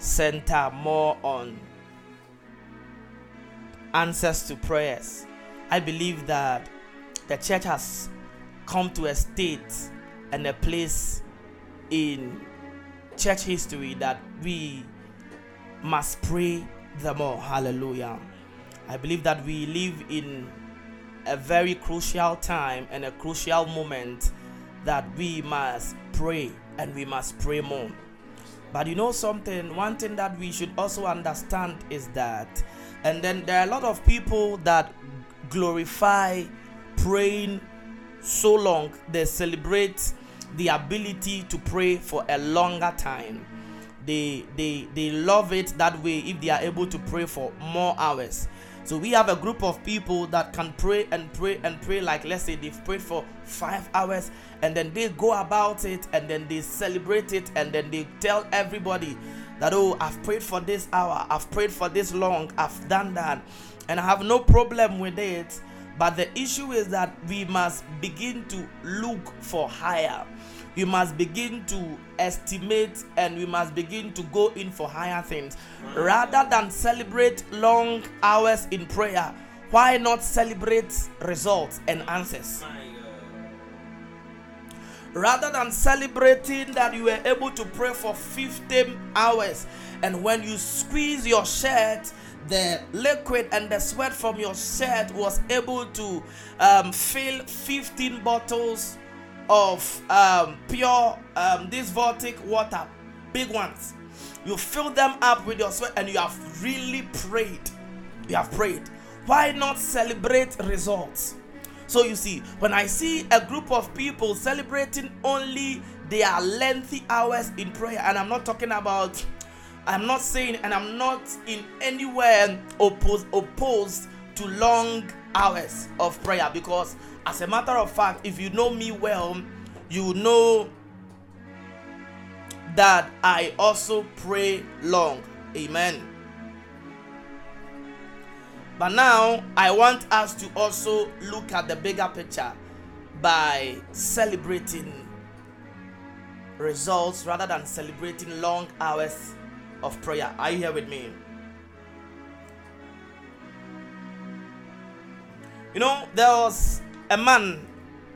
center more on answers to prayers. I believe that the church has come to a state and a place in church history that we must pray the more. Hallelujah. I believe that we live in a very crucial time and a crucial moment that we must pray and we must pray more. But you know something, one thing that we should also understand is that, and then there are a lot of people that glorify praying so long, they celebrate the ability to pray for a longer time. They they they love it that way if they are able to pray for more hours. So we have a group of people that can pray and pray and pray like let's say they've prayed for 5 hours and then they go about it and then they celebrate it and then they tell everybody that oh I've prayed for this hour, I've prayed for this long, I've done that and I have no problem with it. But the issue is that we must begin to look for higher. We must begin to estimate and we must begin to go in for higher things. Rather than celebrate long hours in prayer, why not celebrate results and answers? rather than celebrating that you were able to pray for 15 hours and when you squeeze your shirt the liquid and the sweat from your shirt was able to um, fill 15 bottles of um, pure um, this Voltic water big ones. You fill them up with your sweat and you have really prayed. You have prayed. Why not celebrate results? So you see, when I see a group of people celebrating only their lengthy hours in prayer, and I'm not talking about, I'm not saying, and I'm not in anywhere opposed opposed to long hours of prayer because, as a matter of fact, if you know me well, you know that I also pray long. Amen. But now I want us to also look at the bigger picture by celebrating results rather than celebrating long hours of prayer. Are you here with me? You know, there was a man,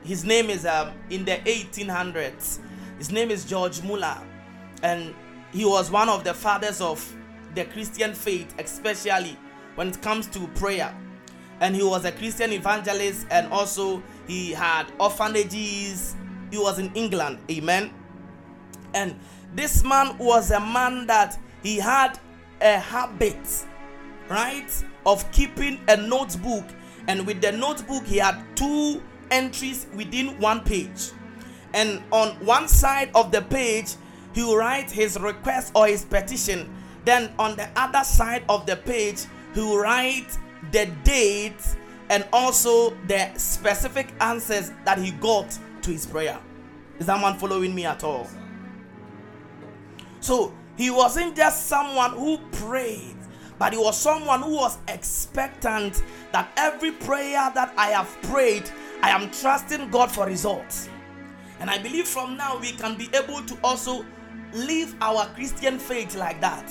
his name is um, in the 1800s, his name is George Muller, and he was one of the fathers of the Christian faith, especially when it comes to prayer. And he was a Christian evangelist and also he had orphanages. He was in England. Amen. And this man was a man that he had a habit, right, of keeping a notebook. And with the notebook, he had two entries within one page. And on one side of the page, he will write his request or his petition. Then on the other side of the page, he will write the date and also the specific answers that he got to his prayer. Is that man following me at all? So he wasn't just someone who prayed, but he was someone who was expectant that every prayer that I have prayed, I am trusting God for results. And I believe from now we can be able to also live our Christian faith like that,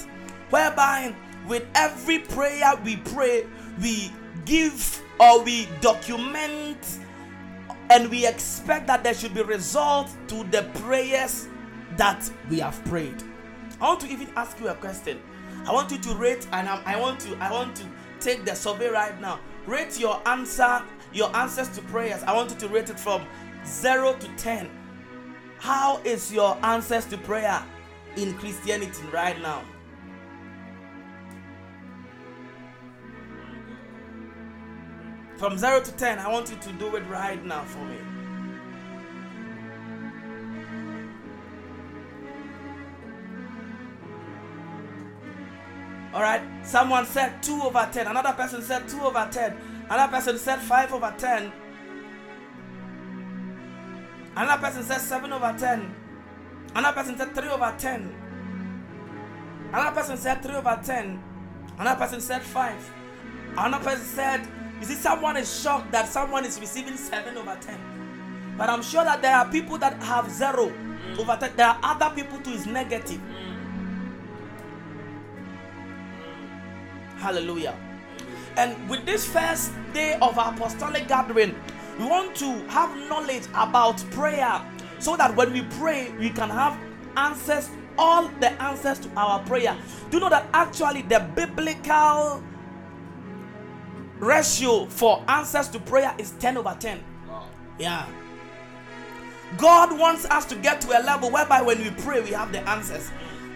whereby with every prayer we pray, we give or we document and we expect that there should be results to the prayers that we have prayed. I want to even ask you a question. I want you to rate and I want to I want to take the survey right now. Rate your answer, your answers to prayers. I want you to rate it from 0 to 10. How is your answers to prayer in Christianity right now? From 0 to 10, I want you to do it right now for me. All right, someone said 2 over 10, another person said 2 over 10, another person said 5 over 10, another person said 7 over 10, another person said 3 over 10, another person said 3 over 10, another person said 5, another person said you see, someone is shocked that someone is receiving 7 over 10. But I'm sure that there are people that have 0 mm. over 10. There are other people who is negative. Hallelujah. And with this first day of our apostolic gathering, we want to have knowledge about prayer so that when we pray, we can have answers, all the answers to our prayer. Do you know that actually the biblical ratio for answers to prayer is 10 over 10? Yeah. God wants us to get to a level whereby when we pray, we have the answers.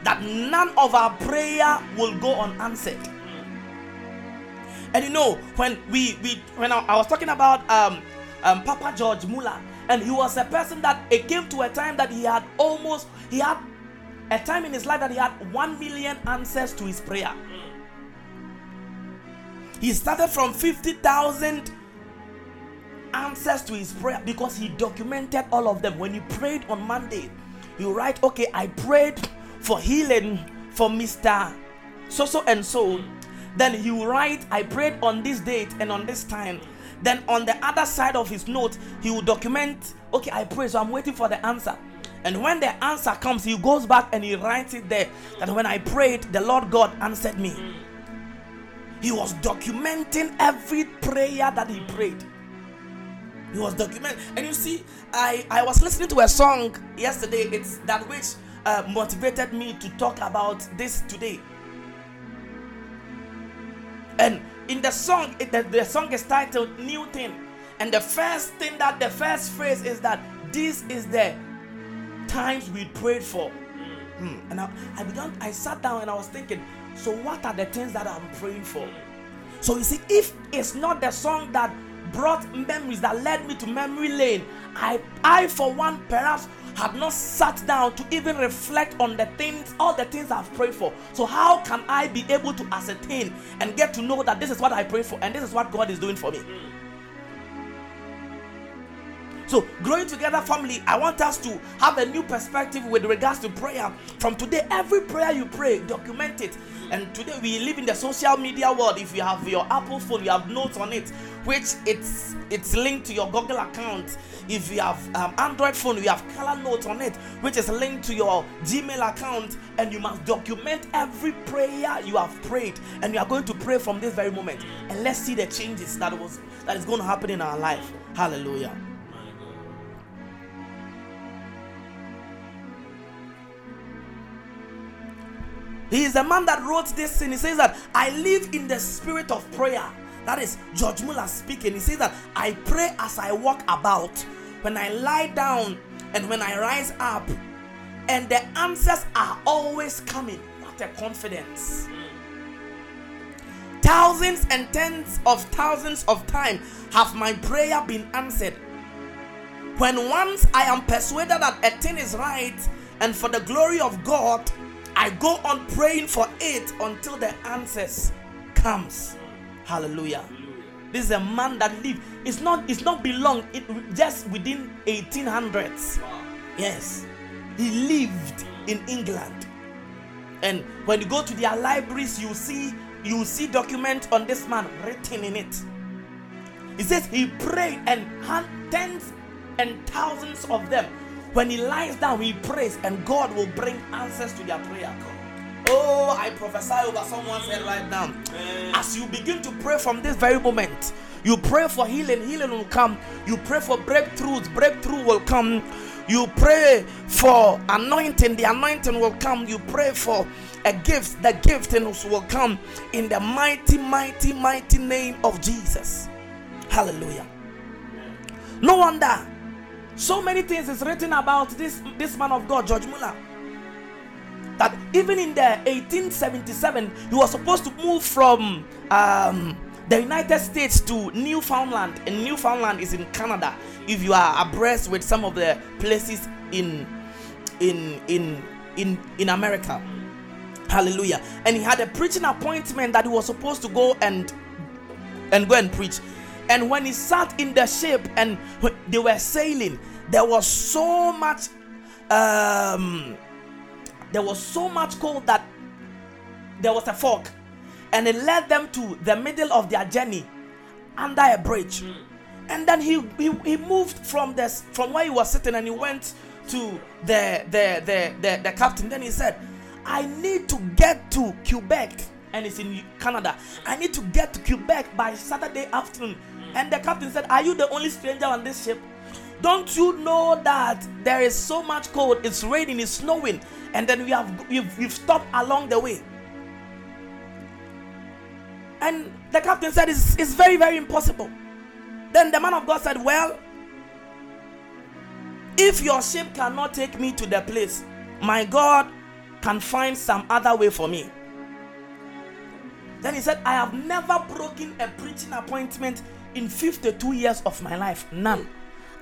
That none of our prayer will go unanswered. And you know, when we we when I, was talking about um, um Papa George Muller, and he was a person that it came to a time that he had almost he had a time in his life that he had one million answers to his prayer. He started from 50,000 answers to his prayer because he documented all of them. When he prayed on Monday, you write, okay, I prayed for healing for Mr. So so and so. Then you write, I prayed on this date and on this time. Then on the other side of his note, he will document, okay, I pray, so I'm waiting for the answer. And when the answer comes, he goes back and he writes it there that when I prayed, the Lord God answered me. He was documenting every prayer that he prayed. He was documenting. And you see, I, I was listening to a song yesterday. It's that which uh, motivated me to talk about this today. And in the song, it, the, the song is titled New Thing. And the first thing that the first phrase is that this is the times we prayed for. Mm. And I, I began, I sat down and I was thinking, so what are the things that I'm praying for? So you see, if it's not the song that brought memories that led me to memory lane, I, I for one, perhaps have not sat down to even reflect on the things, all the things I've prayed for. So, how can I be able to ascertain and get to know that this is what I prayed for and this is what God is doing for me? So, growing together, family, I want us to have a new perspective with regards to prayer. From today, every prayer you pray, document it. And today we live in the social media world. If you have your Apple phone, you have notes on it, which it's it's linked to your Google account. If you have um, Android phone, you have color notes on it, which is linked to your Gmail account, and you must document every prayer you have prayed. And you are going to pray from this very moment. And let's see the changes that was that is going to happen in our life. Hallelujah. He is the man that wrote this and he says that I live in the spirit of prayer. That is George Muller speaking. He says that I pray as I walk about, when I lie down, and when I rise up, and the answers are always coming. What a confidence! Thousands and tens of thousands of times have my prayer been answered. When once I am persuaded that a thing is right and for the glory of God, I go on praying for it until the answers comes. Hallelujah. This is a man that lived. It's not. It's not belong. It just within 1800s. Yes, he lived in England. And when you go to their libraries, you see you see document on this man written in it. He says he prayed and had tens and thousands of them when he lies down, he prays, and God will bring answers to their prayer. Oh, I prophesy over someone's head right now. As you begin to pray from this very moment, you pray for healing, healing will come. You pray for breakthroughs, breakthrough will come. You pray for anointing, the anointing will come. You pray for a gift, the gifting will come in the mighty, mighty, mighty name of Jesus. Hallelujah. No wonder so many things is written about this, this man of God, George Muller. That even in the 1877, he was supposed to move from um, the United States to Newfoundland, and Newfoundland is in Canada. If you are abreast with some of the places in in in in in America, Hallelujah! And he had a preaching appointment that he was supposed to go and and go and preach. And when he sat in the ship and they were sailing, there was so much um there was so much cold that there was a fog and it led them to the middle of their journey under a bridge mm. and then he, he he moved from this from where he was sitting and he went to the the the the, the captain then he said i need to get to quebec and it's in Canada. I need to get to Quebec by Saturday afternoon. And the captain said, Are you the only stranger on this ship? Don't you know that there is so much cold? It's raining, it's snowing, and then we have we've, we've stopped along the way. And the captain said, it's, it's very, very impossible. Then the man of God said, Well, if your ship cannot take me to the place, my God can find some other way for me. Then he said, I have never broken a preaching appointment in 52 years of my life. None.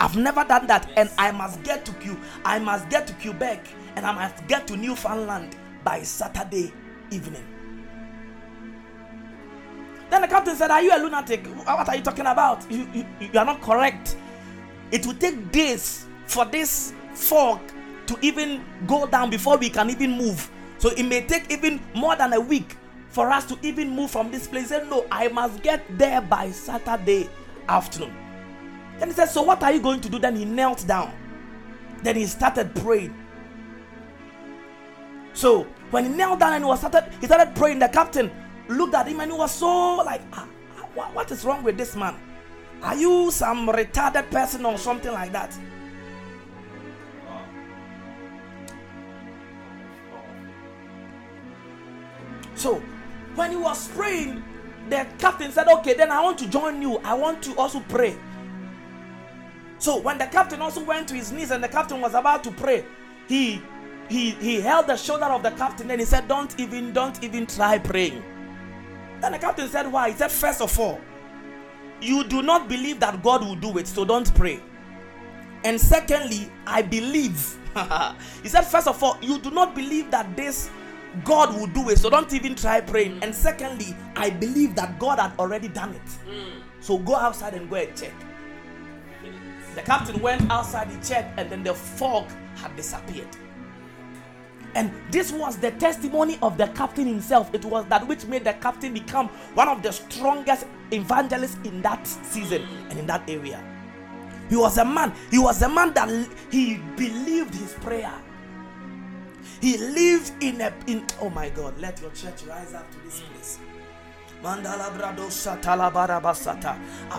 I've never done that, and I must get to Q. I must get to Quebec, and I must get to Newfoundland by Saturday evening. Then the captain said, Are you a lunatic? What are you talking about? You, you, you are not correct. It will take days for this fog to even go down before we can even move. So it may take even more than a week for us to even move from this place. He said, No, I must get there by Saturday afternoon. Then he said, So what are you going to do? Then he knelt down. Then he started praying. So when he knelt down and he was started, he started praying. The captain looked at him and he was so like, ah, ah what is wrong with this man? Are you some retarded person or something like that? So when he was praying, the captain said, Okay, then I want to join you. I want to also pray. So when the captain also went to his knees and the captain was about to pray, he he he held the shoulder of the captain and he said, Don't even, don't even try praying. Then the captain said, Why? He said, First of all, you do not believe that God will do it, so don't pray. And secondly, I believe. he said, First of all, you do not believe that this God will do it, so don't even try praying. And secondly, I believe that God had already done it. Mm. So go outside and go and check. The captain went outside, he checked, and then the fog had disappeared. And this was the testimony of the captain himself. It was that which made the captain become one of the strongest evangelists in that season and in that area. He was a man, he was a man that he believed his prayer. He lived in a in oh my God, let your church rise up to this place. I've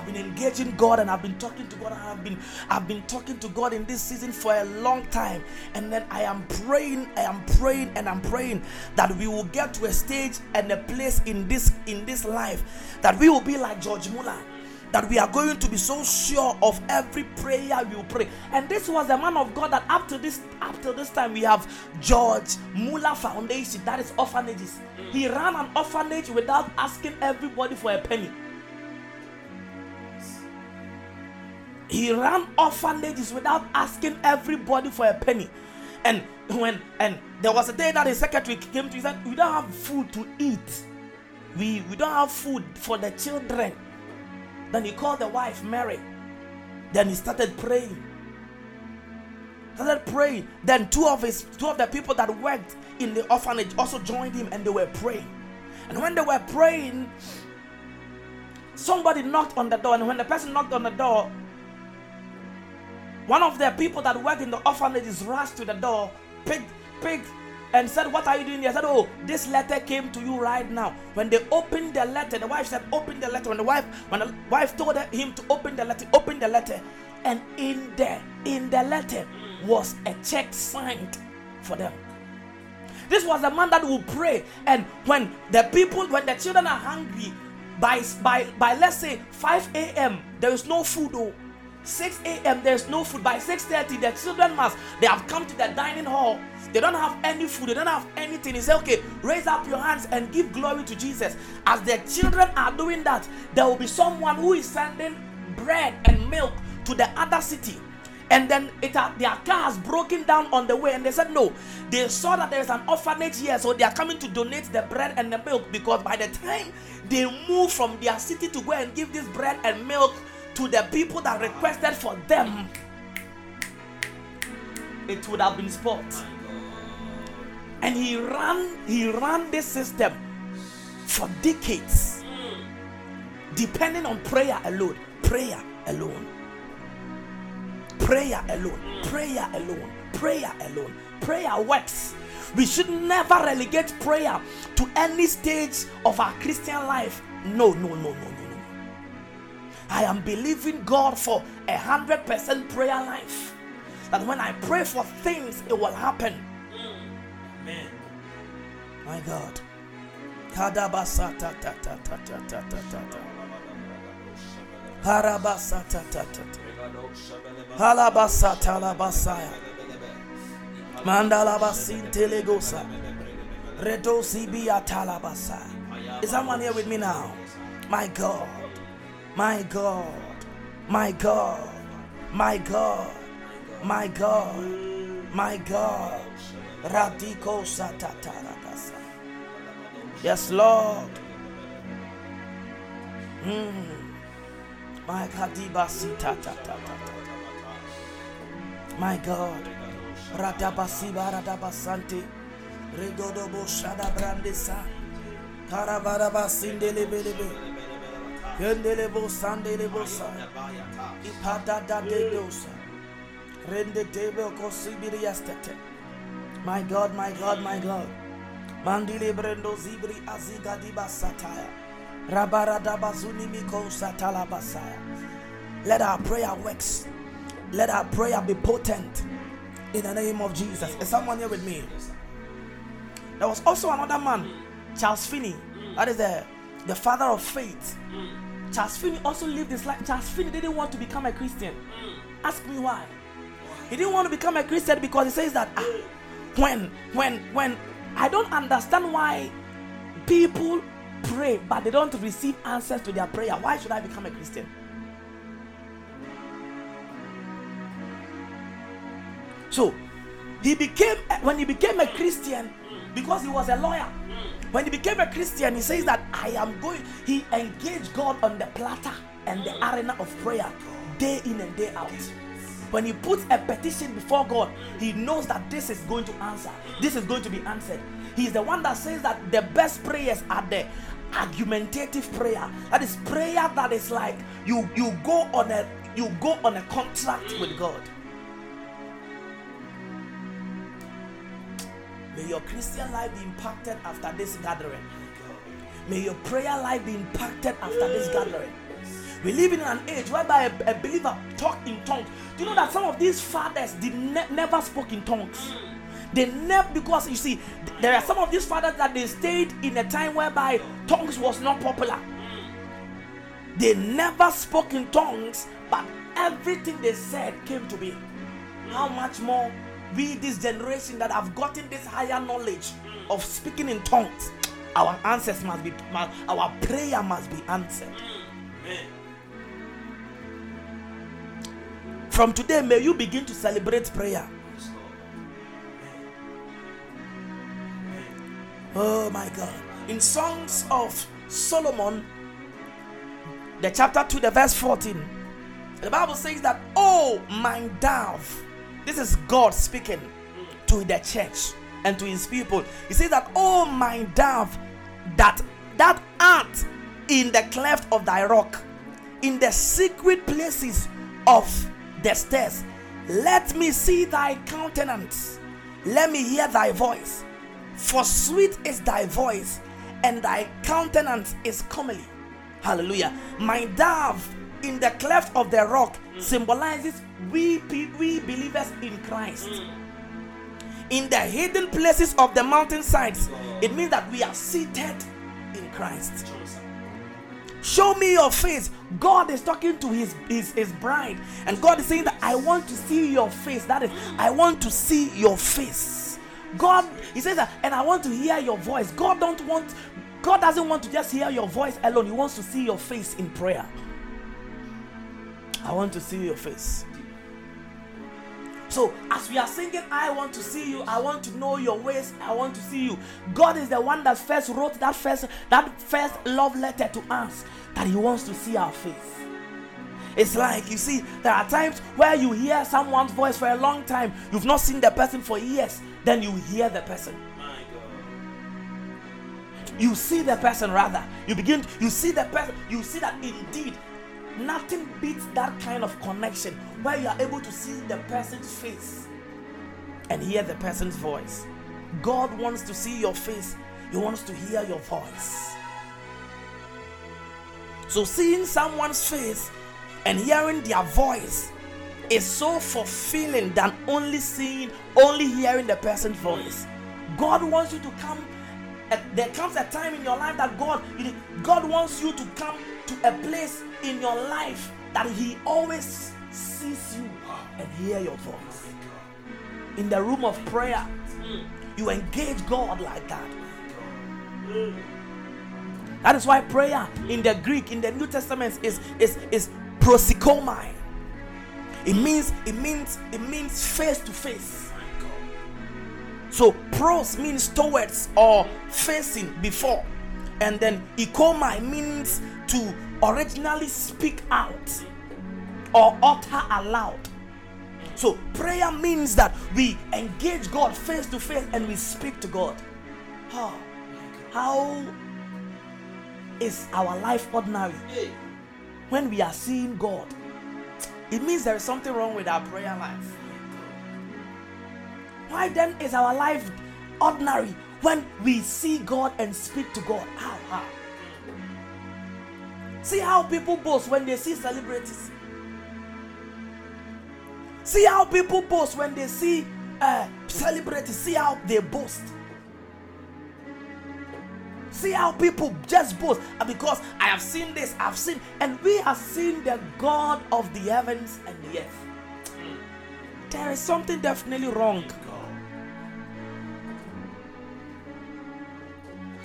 been engaging God and I've been talking to God and I've been I've been talking to God in this season for a long time. And then I am praying, I am praying and I'm praying that we will get to a stage and a place in this in this life that we will be like George Muller that we are going to be so sure of every prayer we pray. And this was a man of God that up to this up to this time we have George Muller Foundation, that is orphanages. Mm. He ran an orphanage without asking everybody for a penny. He ran orphanages without asking everybody for a penny. And when and there was a day that his secretary came to, he said, We don't have food to eat. We we don't have food for the children then he called the wife Mary. Then he started praying. Started praying. Then two of his two of the people that worked in the orphanage also joined him and they were praying. And when they were praying, somebody knocked on the door. And when the person knocked on the door, one of the people that worked in the orphanages rushed to the door, picked, picked and said, What are you doing here? I said, Oh, this letter came to you right now. When they opened the letter, the wife said, Open the letter. When the wife, when the wife told him to open the letter, open the letter. And in there, in the letter was a check signed for them. This was a man that would pray. And when the people, when the children are hungry, by by by let's say 5 a.m., there is no food. Oh, 6 a.m. there's no food. By 6:30, the children must they have come to the dining hall. They don't have any food, they don't have anything. He said, Okay, raise up your hands and give glory to Jesus. As the children are doing that, there will be someone who is sending bread and milk to the other city. And then it their car has broken down on the way, and they said no. They saw that there is an orphanage here, so they are coming to donate the bread and the milk because by the time they move from their city to go and give this bread and milk to the people that requested for them, it would have been spoiled. And he ran, he ran this system for decades, depending on prayer alone. Prayer alone. Prayer alone. Prayer alone. Prayer alone. Prayer works We should never relegate prayer to any stage of our Christian life. No, no, no, no, no, no. I am believing God for a hundred percent prayer life. That when I pray for things, it will happen. Redosi biatalabasa. Is someone here with me now? My God. My God. My God. My God. My God. My God. Radiko satatarabasa. Yes, Lord. Mm. My ta. My God. Radabasiba radabasante. Regodobo shada brandesa. Karabaraba sindele belebe. Yendele bo sandele bo sa. Ipada da de dosa. Rende debe kosibiri yastete. My God, my God, my God. Mandile brendo zibri aziga diba sataya. Rabarada bazuni miko satala basaya. Let our prayer works. Let our prayer be potent in the name of Jesus. Is someone here with me? There was also another man, Charles Finney. That is the, the father of faith. Charles Finney also lived his life. Charles Finney didn't want to become a Christian. Ask me why. He didn't want to become a Christian because he says that ah, when when when I don't understand why people pray but they don't receive answers to their prayer. Why should I become a Christian? So he became when he became a Christian because he was a lawyer. When he became a Christian, he says that I am going. He engaged God on the platter and the arena of prayer day in and day out. When he puts a petition before God, he knows that this is going to answer. This is going to be answered. He's the one that says that the best prayers are the argumentative prayer. That is prayer that is like you you go on a you go on a contract with God. May your Christian life be impacted after this gathering. May your prayer life be impacted after this gathering. We live in an age whereby a, a believer talk in tongues. Do you know that some of these fathers did ne- never spoke in tongues? They never because you see there are some of these fathers that they stayed in a time whereby tongues was not popular. They never spoke in tongues, but everything they said came to be. How much more we, this generation that have gotten this higher knowledge of speaking in tongues, our answers must be, our prayer must be answered. From today, may you begin to celebrate prayer. Oh my God. In Songs of Solomon, the chapter 2, the verse 14, the Bible says that, Oh, my dove, this is God speaking to the church and to his people. He says that, Oh, my dove, that that art in the cleft of thy rock, in the secret places of the stairs, let me see thy countenance, let me hear thy voice. For sweet is thy voice, and thy countenance is comely. Hallelujah. My dove in the cleft of the rock symbolizes we, we believers in Christ. In the hidden places of the mountainsides, it means that we are seated in Christ. Show me your face. God is talking to his, his, his bride, and God is saying that I want to see your face. That is, I want to see your face. God, He says that, and I want to hear your voice. God don't want, God doesn't want to just hear your voice alone. He wants to see your face in prayer. I want to see your face. So, as we are singing, I want to see you, I want to know your ways, I want to see you. God is the one that first wrote that first that first love letter to us that He wants to see our face. It's like you see, there are times where you hear someone's voice for a long time, you've not seen the person for years, then you hear the person. You see the person rather. You begin, you see the person, you see that indeed nothing beats that kind of connection where you are able to see the person's face and hear the person's voice. God wants to see your face, He wants to hear your voice. So, seeing someone's face and hearing their voice is so fulfilling than only seeing, only hearing the person's voice. God wants you to come. There comes a time in your life that God, God wants you to come to a place in your life that He always sees you and hear your voice. In the room of prayer, you engage God like that. That is why prayer in the Greek, in the New Testament, is is is prosikomai. It means it means it means face to face. So pros means towards or facing before, and then ikomai means to originally speak out or utter aloud. So prayer means that we engage God face to face and we speak to God. How, how is our life ordinary when we are seeing God? It means there is something wrong with our prayer life. Why then is our life ordinary when we see God and speak to God? How? How? See how people boast when they see celebrities. See how people boast when they see uh, celebrities. See how they boast. See how people just boast because I have seen this, I've seen, and we have seen the God of the heavens and the earth. There is something definitely wrong.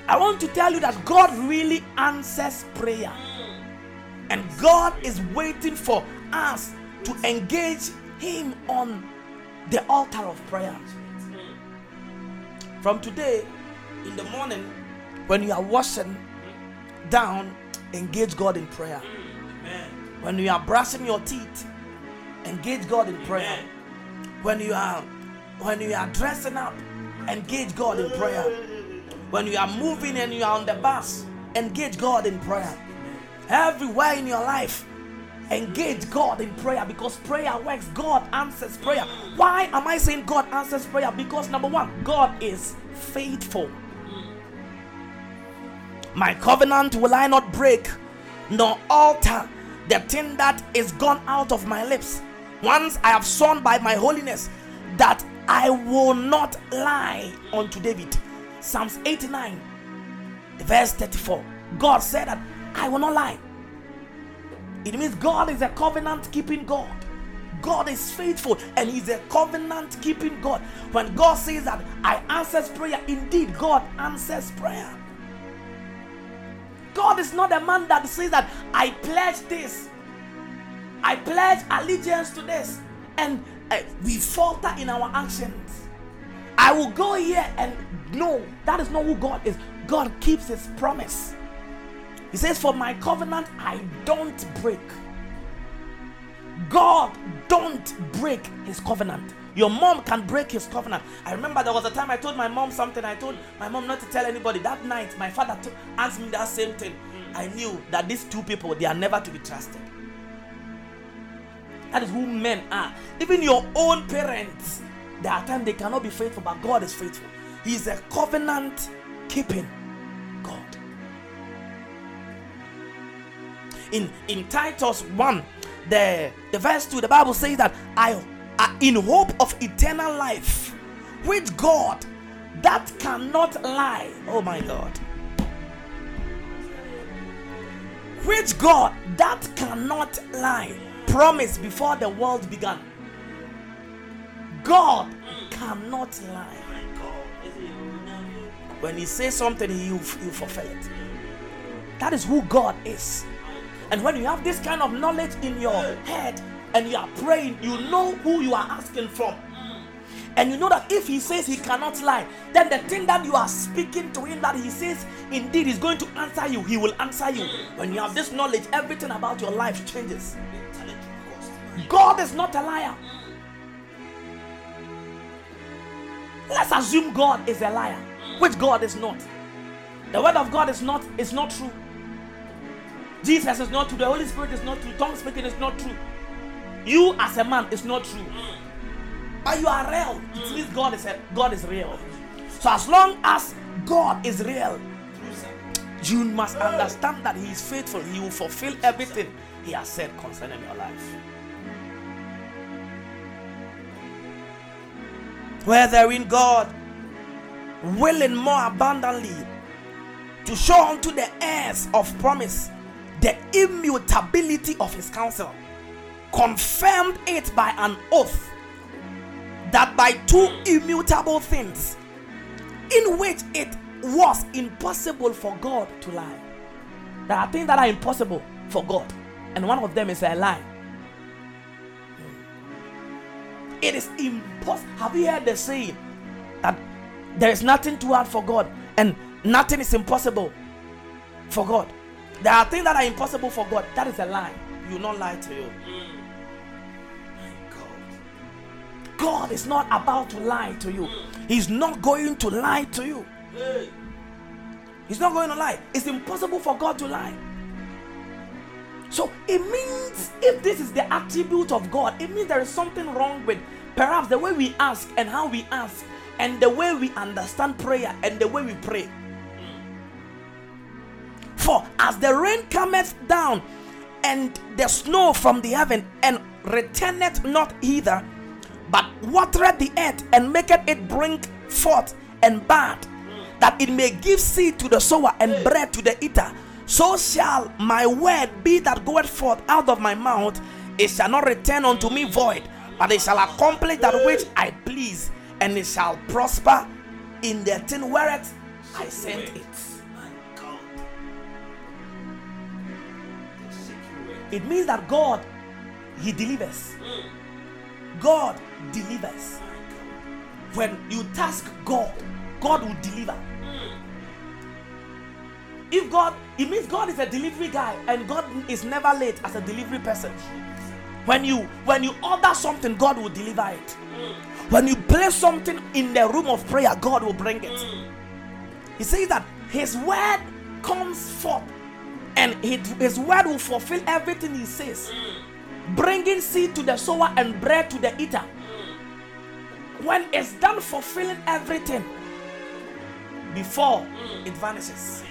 I want to tell you that God really answers prayer. And God is waiting for us to engage Him on the altar of prayer. From today, in the morning, when you are washing down, engage God in prayer. When you are brushing your teeth, engage God in prayer. When you are when you are dressing up, engage God in prayer. When you are moving and you are on the bus, engage God in prayer. Everywhere in your life, engage God in prayer because prayer works. God answers prayer. Why am I saying God answers prayer? Because number one, God is faithful. My covenant will I not break, nor alter the thing that is gone out of my lips. Once I have sworn by my holiness that I will not lie unto David. Psalms 89, verse 34. God said that I will not lie. It means God is a covenant keeping God. God is faithful and He's a covenant keeping God. When God says that I answers prayer, indeed God answers prayer. God is not a man that says that I pledge this, I pledge allegiance to this, and uh, we falter in our actions. I will go here and no, that is not who God is. God keeps His promise. He says, For my covenant I don't break. God don't break his covenant. Your mom can break his covenant. I remember there was a time I told my mom something. I told my mom not to tell anybody. That night, my father t- asked me that same thing. I knew that these two people, they are never to be trusted. That is who men are. Even your own parents, there are times they cannot be faithful, but God is faithful. He is a covenant keeping God. In, in Titus 1, the, the verse 2, the Bible says that I uh, in hope of eternal life, with God that cannot lie. Oh my God. Which God that cannot lie promised before the world began. God cannot lie. When He says something, He will fulfill it. That is who God is. And when you have this kind of knowledge in your head and you are praying, you know who you are asking from. And you know that if he says he cannot lie, then the thing that you are speaking to him that he says indeed is going to answer you, he will answer you. When you have this knowledge, everything about your life changes. God is not a liar. Let's assume God is a liar, which God is not. The word of God is not is not true. Jesus is not true. The Holy Spirit is not true. Tongue speaking is not true. You as a man is not true. But you are real. It means God is a, God is real. So as long as God is real, you must understand that He is faithful. He will fulfill everything He has said concerning your life. Where there in God, willing more abundantly to show unto the heirs of promise the immutability of his counsel, confirmed it by an oath that by two immutable things in which it was impossible for God to lie. There are things that are impossible for God, and one of them is a lie. It is impossible. Have you heard the saying that there is nothing too hard for God and nothing is impossible for God? There are things that are impossible for God. That is a lie. You will not lie to you. Mm. God is not about to lie to you. Mm. He's not going to lie to you. He's not going to lie. It's impossible for God to lie. So it means if this is the attribute of God, it means there is something wrong with perhaps the way we ask and how we ask and the way we understand prayer and the way we pray. For as the rain cometh down and the snow from the heaven and returneth not hither, but watereth the earth and maketh it bring forth and bud, that it may give seed to the sower and bread to the eater. So shall my word be that goeth forth out of my mouth. It shall not return unto me void, but it shall accomplish that which I please, and it shall prosper in the thing whereat I sent it. It means that God, He delivers. God delivers. When you task God, God will deliver. If God, it means God is a delivery guy and God is never late as a delivery person. When you when you order something, God will deliver it. When you place something in the room of prayer, God will bring it. He says that his word comes forth and his word will fulfill everything he says bringing seed to the sower and bread to the eater. When it's done fulfilling everything before it vanishes.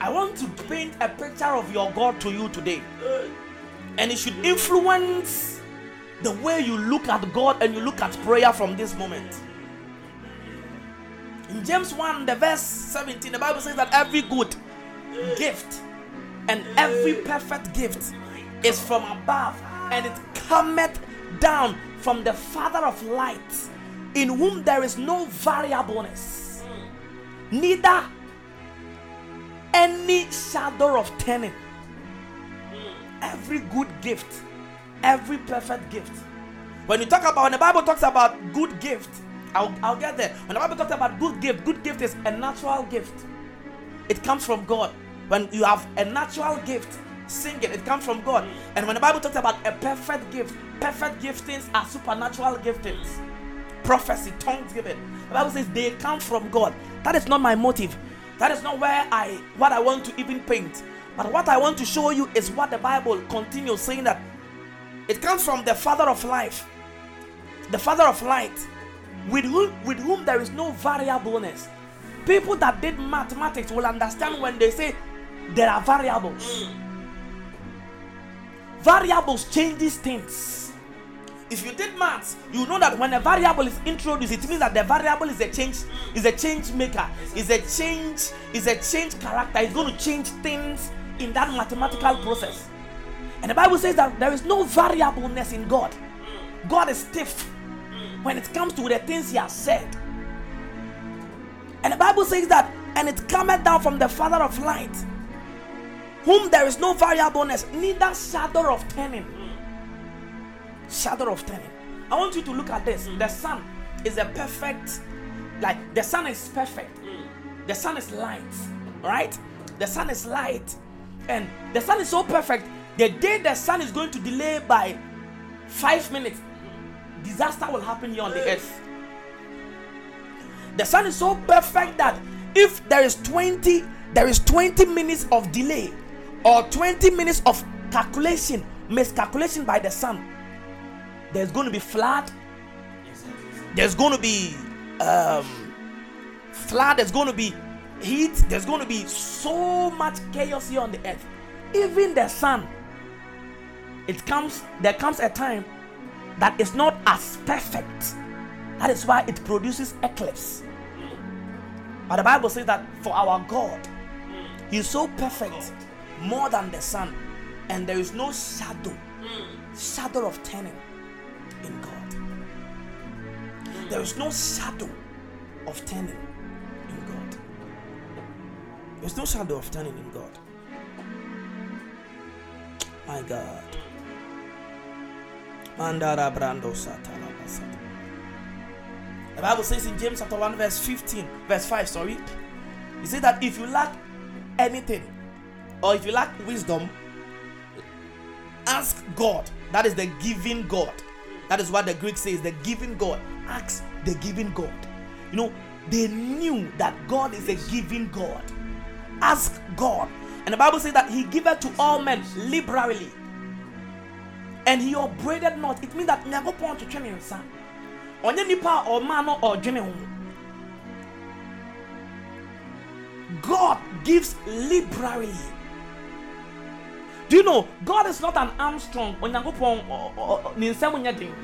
I want to paint a picture of your God to you today. And it should influence the way you look at God and you look at prayer from this moment. In James 1, the verse 17, the Bible says that every good gift and every perfect gift is from above and it cometh down from the Father of lights, in whom there is no variableness, neither any shadow of turning. Every good gift, every perfect gift. When you talk about, when the Bible talks about good gift, I'll, I'll get there. When the Bible talks about good gift, good gift is a natural gift. It comes from God. When you have a natural gift, sing it. It comes from God. And when the Bible talks about a perfect gift, perfect giftings are supernatural giftings. Prophecy, tongues given. The Bible says they come from God. That is not my motive. That is not where I what I want to even paint. But what I want to show you is what the Bible continues saying that it comes from the Father of life, the Father of light with whom, with whom there is no variableness. People that did mathematics will understand when they say there are variables. Mm. Variables changes things. If you did maths, you know that when a variable is introduced, it means that the variable is a change, is a change maker, is a change, is a change character. It's going to change things in that mathematical process. And the Bible says that there is no variableness in God. God is stiff when it comes to the things he has said. And the Bible says that, and it cometh down from the Father of light, whom there is no variableness, neither shadow of turning. Shadow of turning. I want you to look at this. The sun is a perfect, like the sun is perfect. The sun is light, right? The sun is light, and the sun is so perfect. The day the sun is going to delay by five minutes, disaster will happen here on the earth. The sun is so perfect that if there is 20 there is 20 minutes of delay or 20 minutes of calculation miscalculation by the sun there's going to be flood. There's going to be um, flood. There's going to be heat. There's going to be so much chaos here on the earth. Even the sun. It comes. There comes a time that is not as perfect. That is why it produces eclipse. But the Bible says that for our God, He is so perfect, more than the sun, and there is no shadow, shadow of turning. There is no shadow of turning in God. There's no shadow of turning in God. My God. Mandara Brando The Bible says in James chapter 1, verse 15, verse 5, sorry. He said that if you lack anything, or if you lack wisdom, ask God. That is the giving God. That is what the Greek says, the giving God. Ask the giving God. You know, they knew that God is a giving God. Ask God. And the Bible says that He giveth to all men liberally. And he upbraided not. It means that nyankopɔn twetwe ne nsa. Ɔnyɛ nipa a ɔmaa no ɔdwene ho. God gives liberally. Do you know god is not an armstrong. Nsɛm nyɛ den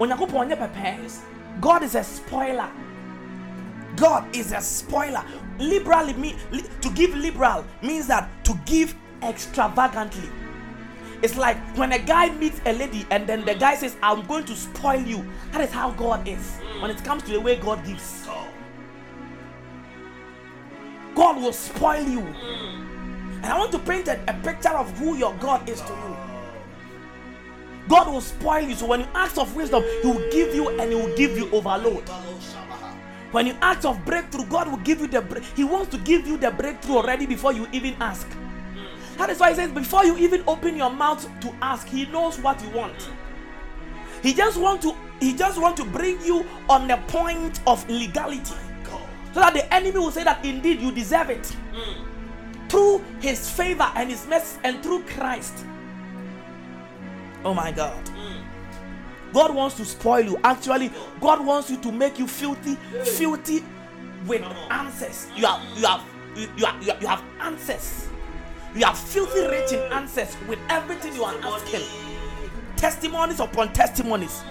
onyankopɔn nyɛ pɛpɛɛ god is a spoiler god is a spoiler liberally mean to give liberal means that to give extravagantly it's like when a guy meets a lady and then the guy says, I'm going to spoil you. That is how God is when it comes to the way God gives. God will spoil you. And I want to paint a, a picture of who your God is to you. God will spoil you. So when you ask of wisdom, He will give you and He will give you overload. When you ask of breakthrough, God will give you the He wants to give you the breakthrough already before you even ask. That is why he says, before you even open your mouth to ask, he knows what you want. He just want to he just want to bring you on the point of legality. So that the enemy will say that indeed you deserve it. Through his favor and his mercy and through Christ. Oh my God. God wants to spoil you. Actually, God wants you to make you filthy, filthy with answers. You have you have you, you, have, you have answers. You are filthy rich in answers with everything you are asking. Testimonies upon testimonies.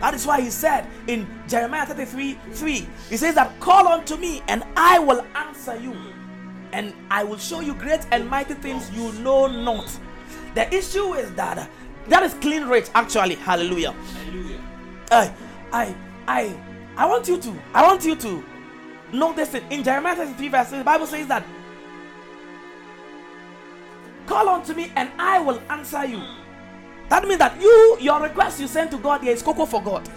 That is why he said in Jeremiah 33 3, he says that call unto me and I will answer you, and I will show you great and mighty things you know not. The issue is that uh, that is clean rich, actually. Hallelujah. Hallelujah. I I I I want you to I want you to notice it in Jeremiah 33 verse the Bible says that Call unto me and I will answer you. That means that you, your request you send to God here is cocoa for God.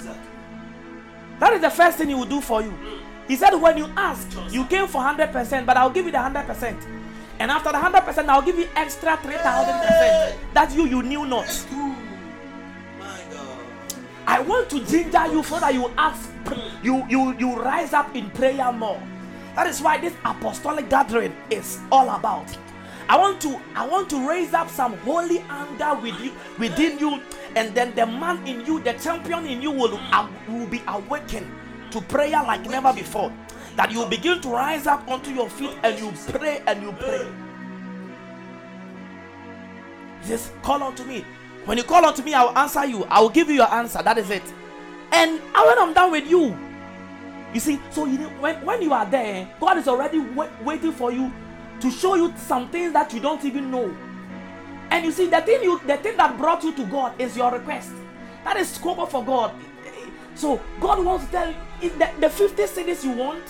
That is the first thing He will do for you. Mm. He said, when you ask, you came for 100%, but I'll give you the 100%. And after the 100%, I'll give you extra 3000%. That you, you knew not. I want to ginger you so that you ask, you, you, you rise up in prayer more. That is why this apostolic gathering is all about. I want to I want to raise up some holy anger with you within you, and then the man in you, the champion in you, will, uh, will be awakened to prayer like never before. That you begin to rise up onto your feet and you pray and you pray. Just call unto me. When you call unto me, I will answer you. I will give you your answer. That is it. And when I'm done with you, you see, so you when, when you are there, God is already wait, waiting for you to show you some things that you don't even know. And you see, the thing you the thing that brought you to God is your request. That is scope for God. So God wants to tell you the, the 50 cedis you want,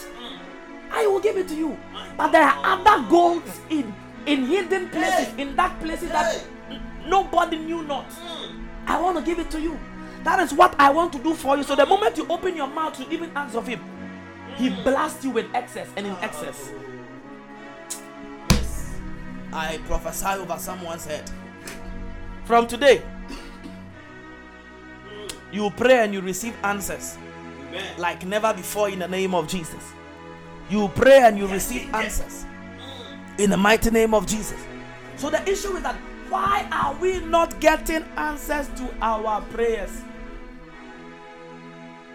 I will give it to you. But there are other goals in in hidden places, in dark places that nobody knew not. Hmm. I want to give it to you. That is what I want to do for you. So the moment you open your mouth to even ask of him, he hmm. blasts you with excess and in ah. excess. Yes. I prophesy over someone's head. From today, hmm. you pray and you receive answers Amen. like never before in the name of Jesus. You pray and you receive answers in the mighty name of Jesus. So the issue is that Why are we not getting answers to our prayers?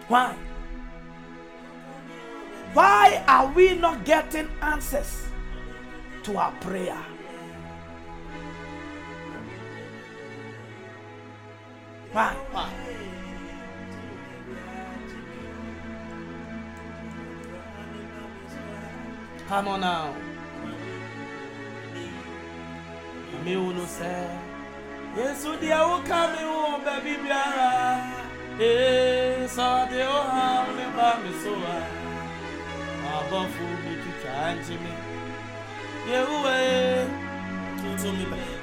Why? Why are we not getting answers to our prayer? Why? Why? Come on now. Me unu say, Yesu dia wo kame wo baby biara. Eh, so de o ha me ba me so a. Abofu mi tucha anji me. Yehuwe.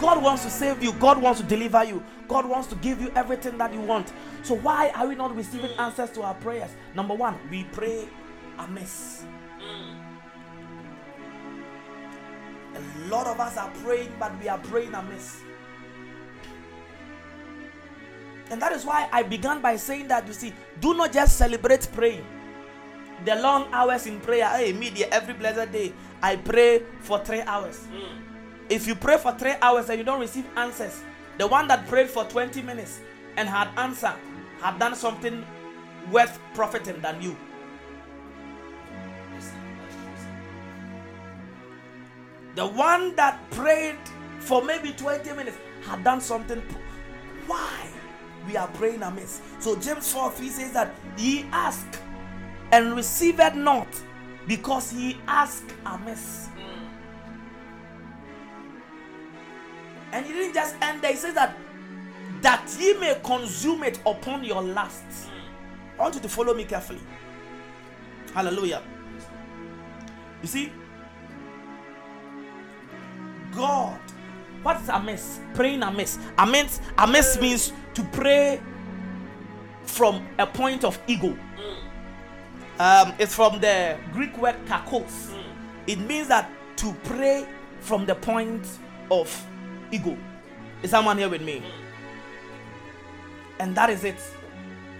God wants to save you. God wants to deliver you. God wants to give you everything that you want. So why are we not receiving answers to our prayers? Number one, we pray amiss. A lot of us are praying, but we are praying amiss. And that is why I began by saying that you see, do not just celebrate praying. The long hours in prayer, hey, media every blessed day, I pray for three hours. Mm. If you pray for three hours and you don't receive answers, the one that prayed for 20 minutes and had answer had done something worth profiting than you. The one that prayed for maybe 20 minutes had done something. Why? We are praying amiss. So James 4 3 says that he asked and received not because he asked amiss. Mm. And he didn't just end there. He says that that ye may consume it upon your last. Mm. I want you to follow me carefully. Hallelujah. You see, God, what is amiss? Praying amiss. Amiss, amiss means to pray from a point of ego. Um, it's from the Greek word kakos. It means that to pray from the point of ego. Is someone here with me? And that is it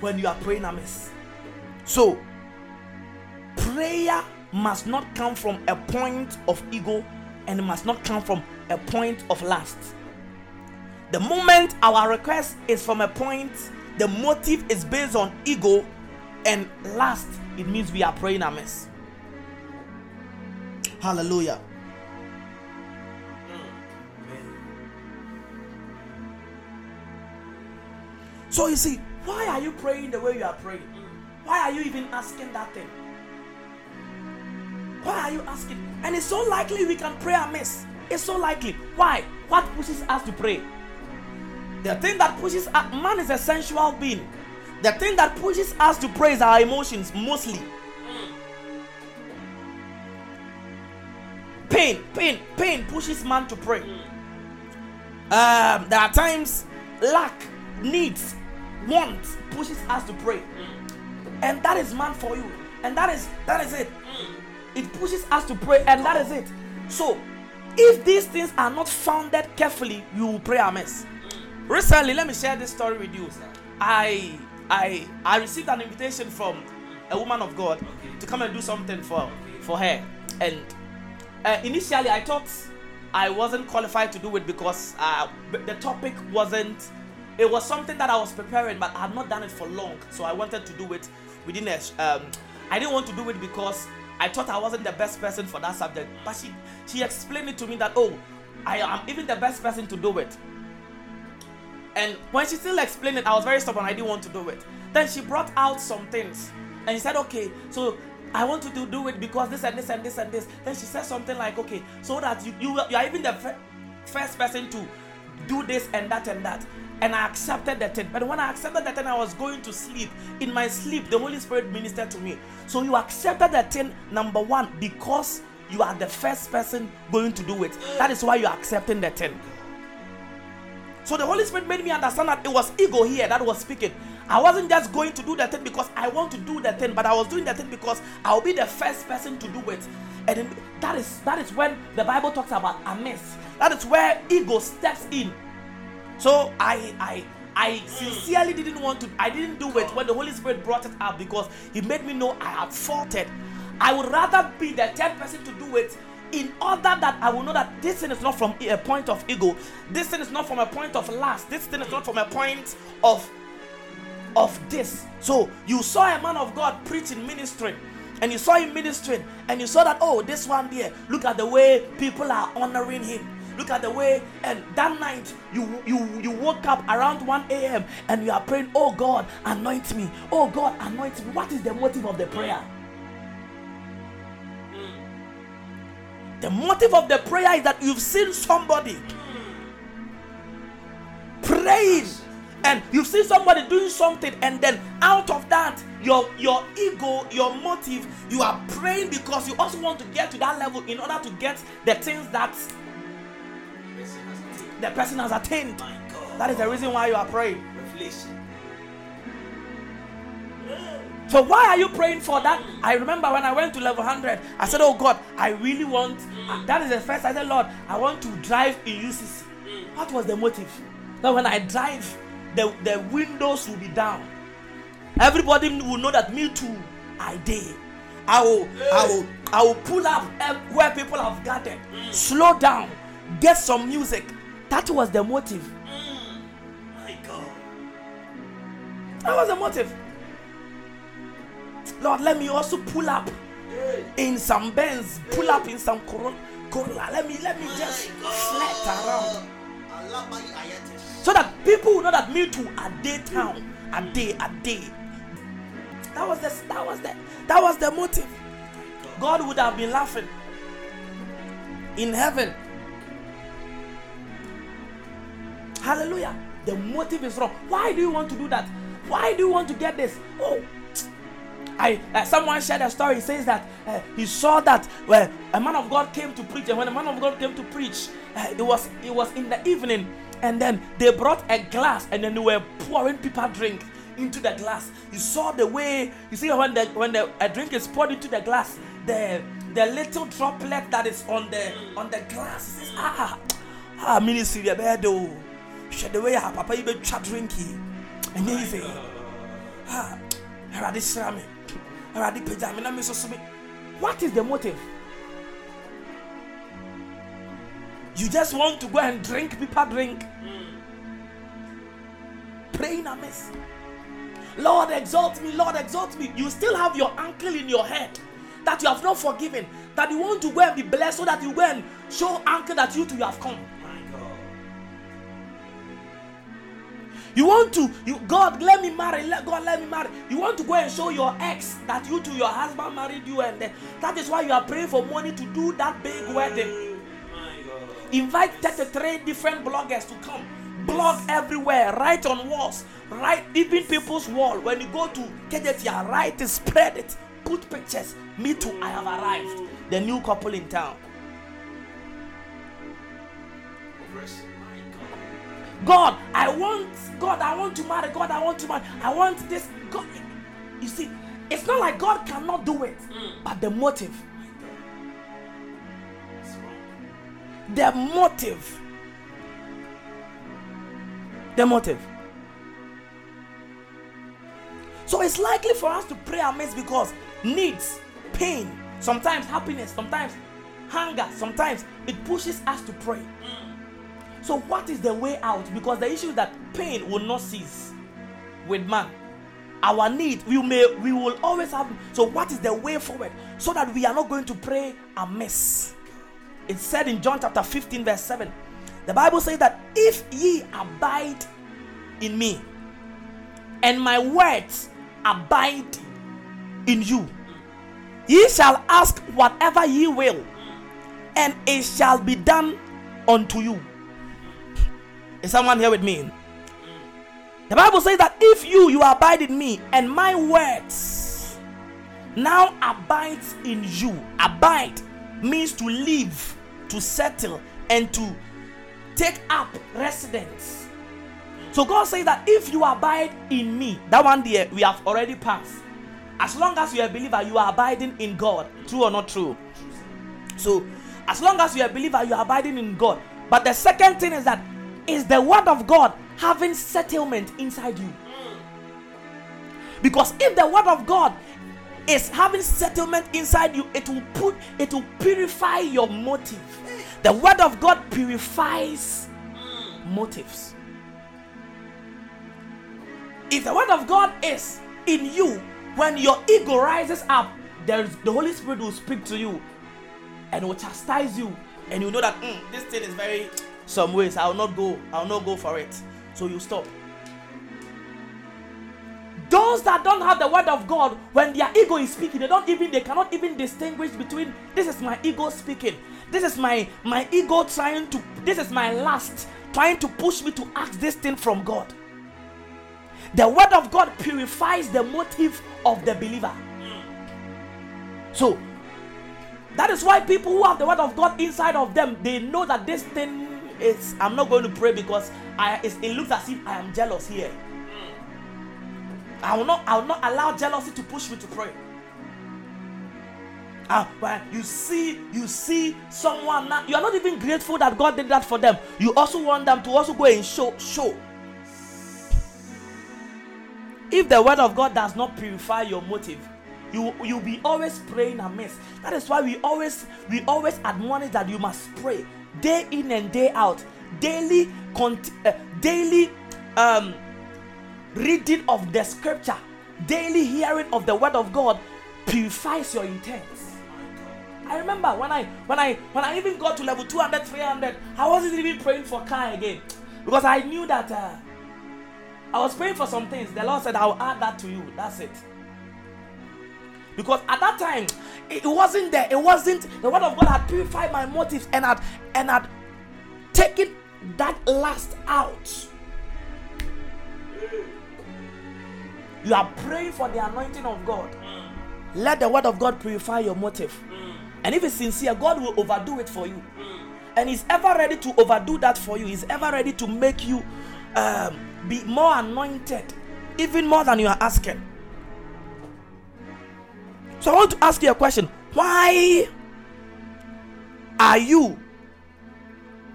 when you are praying amiss. So, prayer must not come from a point of ego and it must not come from a point of lust. The moment our request is from a point, the motive is based on ego and lust, it means we are praying amiss. Hallelujah. So you see, why are you praying the way you are praying? Why are you even asking that thing? Why are you asking? And it's so likely we can pray amiss. It's so likely. Why? What pushes us to pray? The thing that pushes us, man is a sensual being. The thing that pushes us to pray is our emotions mostly. Pain, pain, pain pushes man to pray. Um, there are times lack, needs, want pushes us to pray. And that is man for you. And that is that is it. It pushes us to pray, and that is it. So if these things are not founded carefully, you will pray amiss. Recently, let me share this story with you. I I I received an invitation from a woman of God to come and do something for for her, and uh, initially I thought I wasn't qualified to do it because uh, the topic wasn't it was something that I was preparing, but I had not done it for long. So I wanted to do it within a. Um, I didn't want to do it because I thought I wasn't the best person for that subject. But she she explained it to me that oh, I am even the best person to do it. And when she still explained it, I was very stubborn. I didn't want to do it. Then she brought out some things, and she said, okay, so I want you to do it because this and this and this and this. Then she said something like, okay, so that you you, you are even the first person to do this and that and that and I accepted that thing. But when I accepted that thing, I was going to sleep. In my sleep, the Holy Spirit ministered to me. So you accepted that thing, number one, because you are the first person going to do it. That is why you are accepting the thing. So the Holy Spirit made me understand that it was ego here that was speaking. I wasn't just going to do the thing because I want to do the thing, but I was doing the thing because I'll be the first person to do it. And that is that is when the Bible talks about amiss. That is where ego steps in so I I I sincerely didn't want to, I didn't do it when the Holy Spirit brought it up because He made me know I had faulted. I would rather be the third person to do it in order that I will know that this thing is not from a point of ego, this thing is not from a point of lust, this thing is not from a point of of this. So you saw a man of God preaching, ministry, and you saw him ministering, and you saw that oh, this one there, look at the way people are honoring him. Look at the way, and that night you you you woke up around 1 a.m. and you are praying, Oh God, anoint me. Oh God, anoint me. What is the motive of the prayer? The motive of the prayer is that you've seen somebody praying and you've seen somebody doing something and then out of that your your ego your motive you are praying because you also want to get to that level in order to get the things that the person has attained. That is the reason why you are praying. So why are you praying for that? I remember when i went to level 100 i said oh god i really want that is the first i said lord i want to drive in ucc what was the motive. Now when i drive the, the windows will be down. Everybody will know that me too, I did. I will, I will, I will pull up where people have gathered, slow down, get some music. That was the motive. My God. That was the motive. Lord, let me also pull up in some Benz, pull up in some. Corolla. Let me, let me just flat around so that people will know that me too are day town, a day, a day. That was the that was the that was the motive. God would have been laughing in heaven. Hallelujah. The motive is wrong. Why do you want to do that? Why do you want to get this? Oh, I uh, someone shared a story. He says that uh, he saw that uh, a man of God came to preach, and when a man of God came to preach, uh, it was it was in the evening and then they brought a glass and then they were pouring people drink into the glass. You saw the way you see when the when the a drink is poured into the glass, the the little droplet that is on the on the glass He says, ah ah ministry oh the way ah papa you be chat drinky and then you say ah Eradi Srami Eradi Pejami na me so what is the motive? You just want to go and drink, people drink. Mm. Praying amiss. Lord, exalt me, Lord, exalt me. You still have your uncle in your head that you have not forgiven, that you want to go and be blessed so that you go and show uncle that you too have come. You want to, you God, let me marry. Let God let me marry. You want to go and show your ex that you to your husband married you, and then that is why you are praying for money to do that big wedding. Invite 33 different bloggers to come. Blog everywhere, write on walls, write even people's wall. When you go to KJTR, write it, spread it, put pictures. Me too, I have arrived. The new couple in town. God, I want God, I want to marry. God, I want to marry. I want this. God, you see, it's not like God cannot do it, mm. but the motive the motive. The motive. So it's likely for us to pray amiss because needs, pain, sometimes happiness, sometimes hunger, sometimes it pushes us to pray. So, what is the way out? Because the issue is that pain will not cease with man. Our need, we may we will always have. So, what is the way forward so that we are not going to pray amiss? it said in John chapter 15, verse 7, the Bible says that if ye abide in me and my words abide in you, ye shall ask whatever ye will, and it shall be done unto you. Is someone here with me? The Bible says that if you you abide in me and my words now abides in you, abide means to live to settle and to take up residence. So God says that if you abide in me, that one day we have already passed. As long as you are a believer, you are abiding in God. True or not true? So, as long as you are a believer, you are abiding in God. But the second thing is that is the word of God having settlement inside you. Because if the word of God is having settlement inside you, it will put it will purify your motive. The word of God purifies motives. If the word of God is in you, when your ego rises up, there is the Holy Spirit will speak to you and will chastise you, and you know that mm, this thing is very some ways. I will not go. I will not go for it. So you stop. Those that don't have the word of God, when their ego is speaking, they don't even they cannot even distinguish between this is my ego speaking, this is my my ego trying to this is my lust trying to push me to ask this thing from God. The word of God purifies the motive of the believer. So that is why people who have the word of God inside of them, they know that this thing is I'm not going to pray because I it looks as if I am jealous here. I will not I will not allow jealousy to push me to pray. Uh, when you see you see someone now, you are not even grateful that God did that for them. You also want them to also go and show show. If the word of God does not purify your motive, you you'll be always praying amiss. That is why we always we always admonish that you must pray day in and day out, daily, cont- uh, daily um reading of the scripture, daily hearing of the word of God purifies your intents. I remember when I when I when I even got to level 200, 300, I wasn't even praying for car again because I knew that uh, I was praying for some things. The Lord said, "I'll add that to you." That's it. Because at that time, it wasn't there. It wasn't the word of God had purified my motives and had and had taken that last out. You are praying for the anointing of God. Let the word of God purify your motive. And if it's sincere, God will overdo it for you. And He's ever ready to overdo that for you. He's ever ready to make you um, be more anointed, even more than you are asking. So I want to ask you a question. Why are you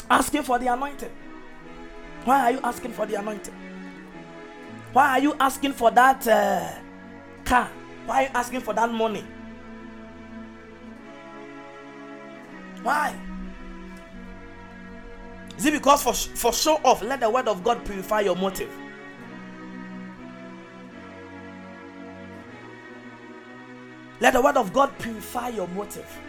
asking for the anointing? Why are you asking for the anointing? Why are you asking for that uh, car? Why are you asking for that money? Why? Is it because for, for show off? Let the word of God purify your motive. Let the word of God purify your motive.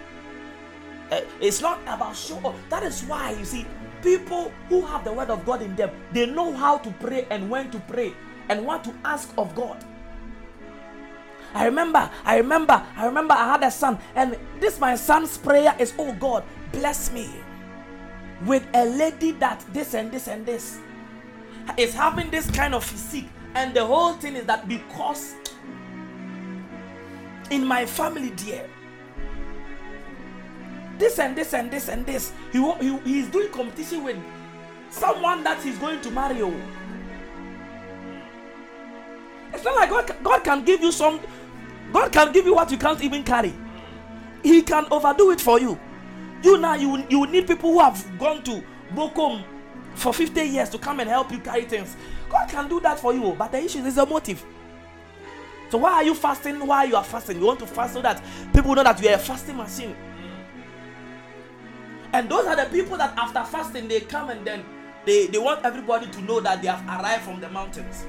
Uh, it's not about show. That is why you see people who have the word of God in them, they know how to pray and when to pray and what to ask of God. I remember, I remember, I remember I had a son, and this my son's prayer is, Oh God, bless me with a lady that this and this and this is having this kind of physique. And the whole thing is that because in my family, dear, this and this and this and this, he, he he's doing competition with someone that he's going to marry. Oh. It's not like God, God can give you some, God can give you what you can't even carry. He can overdo it for you. You now, you, you need people who have gone to Bokom for 50 years to come and help you carry things. God can do that for you, oh, but the issue is the motive. So why are you fasting? Why you are fasting? You want to fast so that people know that you are a fasting machine. And those are the people that after fasting they come and then they, they want everybody to know that they have arrived from the mountains.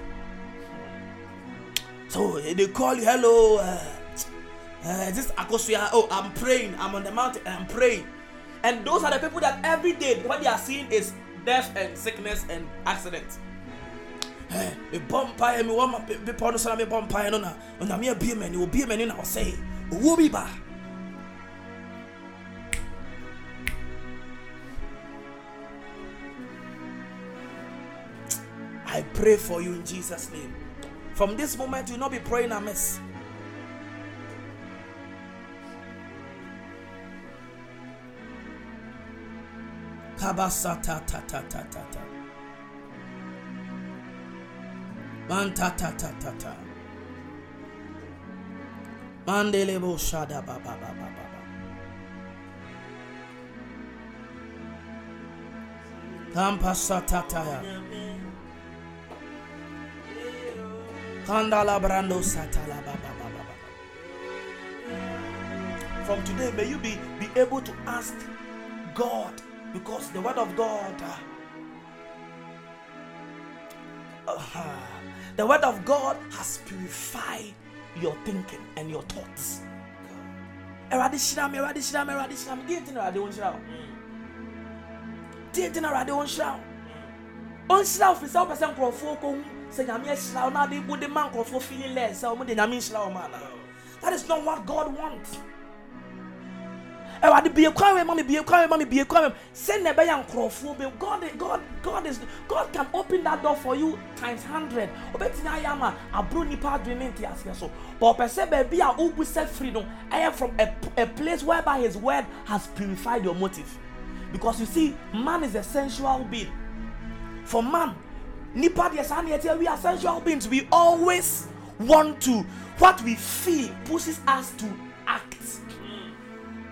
So they call you, hello, uh, uh, this Akosia. Oh, I'm praying. I'm on the mountain I'm praying. And those are the people that every day what they are seeing is death and sickness and accidents. Wɔ ma so na no na na bi ba I pray for you in Jesus' name. From this moment, you will not be praying amiss. Kabasata ta ta ta ta ta. Man ta ta ta. Shada ba ba ba ba ba. Kampasata ta. Kandala brando satala ba ba ba ba ba. from today, may you be, be able to ask God because the word of God. Uh, uh, the word of God has purified your thinking and your thoughts. That is not what God wants. Awurade bie kwan wɛ ma me bie kwan wɛ ma me bie kwan wɛ sɛ na ɛbɛyɛ nkurɔfoɔ bɛ God God God is God can open that door for you times hundred. Obetumi ayɛ ama aburo nipa adwene ne nte aseɛ so. But ɔpɛ sɛ baabi a ogu sɛ firi no ɛyɛ from a, a place whereby his word has purified your motive. Because you see man is a sensual being. For man nipa deɛ saa neɛ teɛ we are sensual beings. We always want to what we feel pushes us to act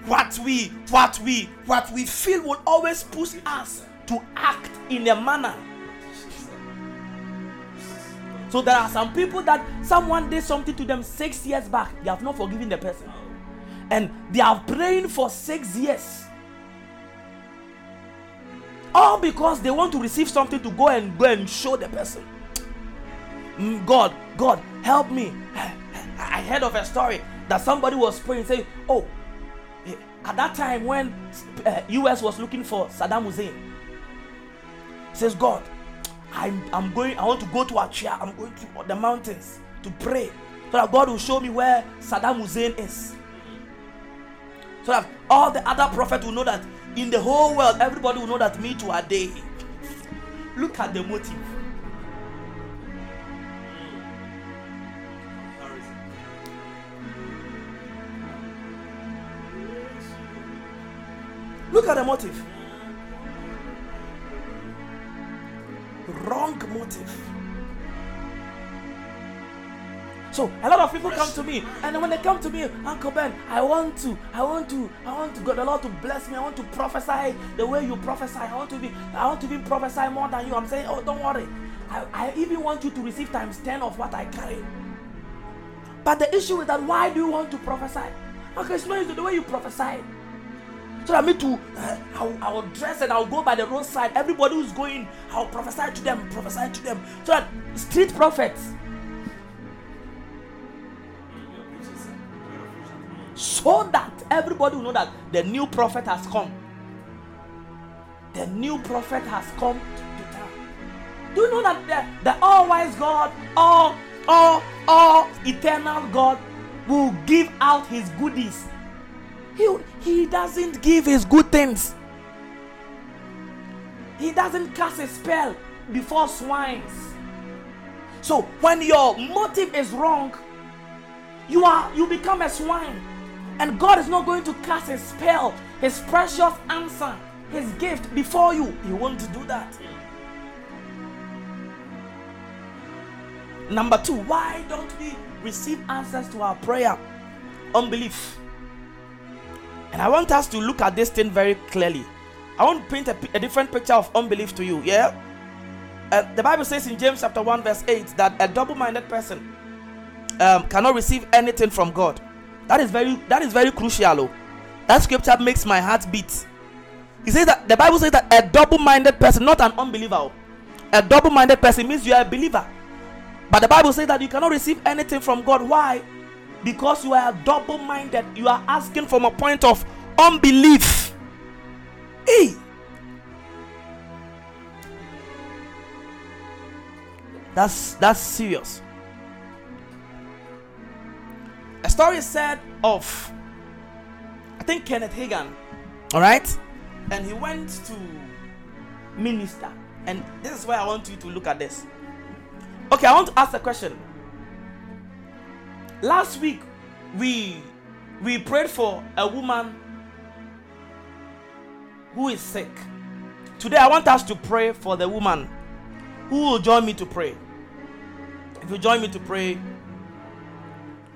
what we what we what we feel will always push us to act in a manner. So there are some people that someone did something to them six years back they have not forgiven the person. And they are praying for six years. All because they want to receive something to go and go and show the person. Mm, god god help me. I heard of a story that somebody was praying saying oh at that time when uh, us was looking for saddam hussein says god I'm, I'm going i want to go to achia. I'm going to the mountains to pray so that god will show me where saddam hussein is. So that all the other prophets will know that in the whole world everybody will know that me too are they. Look at the motive Look at the motive. Wrong motive. So a lot of people come to me, and when they come to me, Uncle Ben, I want to, I want to, I want to God the Lord to bless me. I want to prophesy the way you prophesy. I want to be, I want to be prophesy more than you. I'm saying, oh, don't worry. I, I even want you to receive times 10 of what I carry. But the issue is that why do you want to prophesy? Okay, it's not the way you prophesy so that me too, uh, I'll, I'll dress and I'll go by the roadside. Everybody who's going, I'll prophesy to them, prophesy to them. So that street prophets, so that everybody will know that the new prophet has come. The new prophet has come to town. Do you know that the, the all-wise God, all, all, all eternal God will give out his goodies he, he doesn't give his good things. He doesn't cast a spell before swines. So when your motive is wrong, you are you become a swine. And God is not going to cast a spell, his precious answer, his gift before you. He won't do that. Number two, why don't we receive answers to our prayer? Unbelief. And I want us to look at this thing very clearly. I want to paint a, a different picture of unbelief to you. Yeah? Uh, the Bible says in James chapter 1, verse 8, that a double minded person um, cannot receive anything from God. That is very that is very crucial. Oh. That scripture makes my heart beat. He says that the Bible says that a double-minded person, not an unbeliever, oh. a double-minded person means you are a believer. But the Bible says that you cannot receive anything from God. Why? Because you are double minded, you are asking from a point of unbelief. Hey. That's that's serious. A story is said of I think Kenneth Hagin, all right? And he went to minister. And this is why I want you to look at this. Okay, I want to ask a question last week we we prayed for a woman who is sick. Today i want us to pray for the woman who will join me to pray. If you join me to pray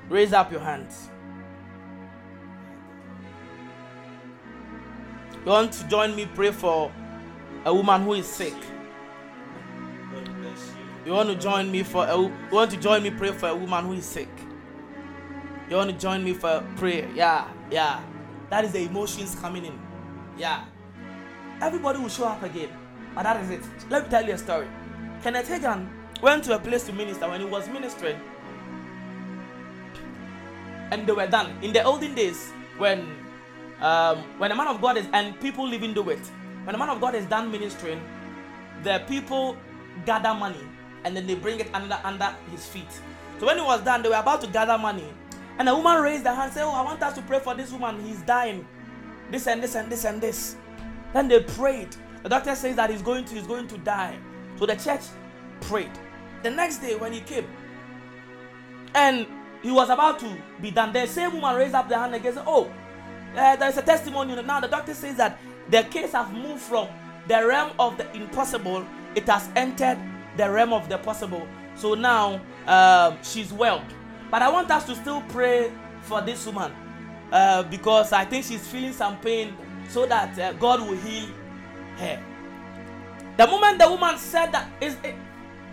raise up your hands. You want to join me pray for a woman who is sick? You want to join me for a, you want to join me pray for a woman who is sick You want to join me for prayer? Yeah, yeah. That is the emotions coming in. Yeah. Everybody will show up again. But that is it. Let me tell you a story. Kenneth Hagin went to a place to minister when he was ministering. And they were done. In the olden days, when um, when a man of God is and people living do it, when a man of God is done ministering, the people gather money and then they bring it under under his feet. So when it was done, they were about to gather money, and a woman raised her hand and said, "Oh, I want us to pray for this woman. He's dying. This and this and this and this." Then they prayed. The doctor says that he's going to he's going to die. So the church prayed. The next day when he came, and he was about to be done, the same woman raised up the hand again. Said, "Oh, uh, there's a testimony now. The doctor says that the case have moved from the realm of the impossible. It has entered the realm of the possible. So now uh, she's well. But I want us to still pray for this woman uh, because I think she's feeling some pain so that uh, God will heal her. The moment the woman said that, is it,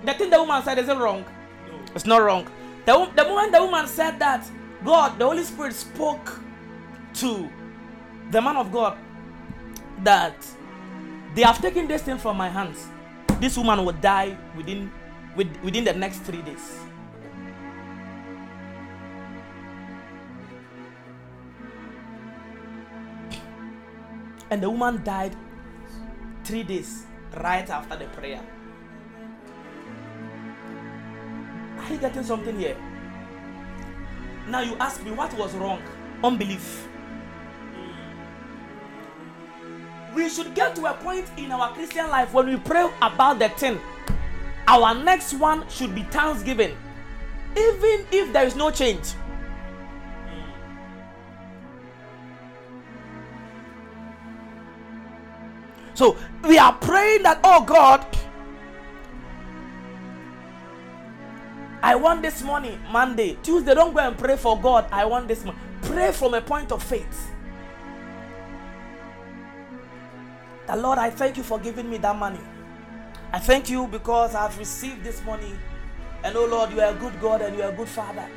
the thing the woman said, is it wrong? No. It's not wrong. The, the moment the woman said that, God, the Holy Spirit spoke to the man of God that they have taken this thing from my hands. This woman will die within within the next three days. And the woman died three days right after the prayer. Are you getting something here? Now you ask me what was wrong? Unbelief. We should get to a point in our Christian life when we pray about the thing. Our next one should be thanksgiving, even if there is no change. So we are praying that, oh God, I want this money Monday. Tuesday, don't go and pray for God. I want this money. Pray from a point of faith. The Lord, I thank you for giving me that money. I thank you because I've received this money. And oh Lord, you are a good God and you are a good Father.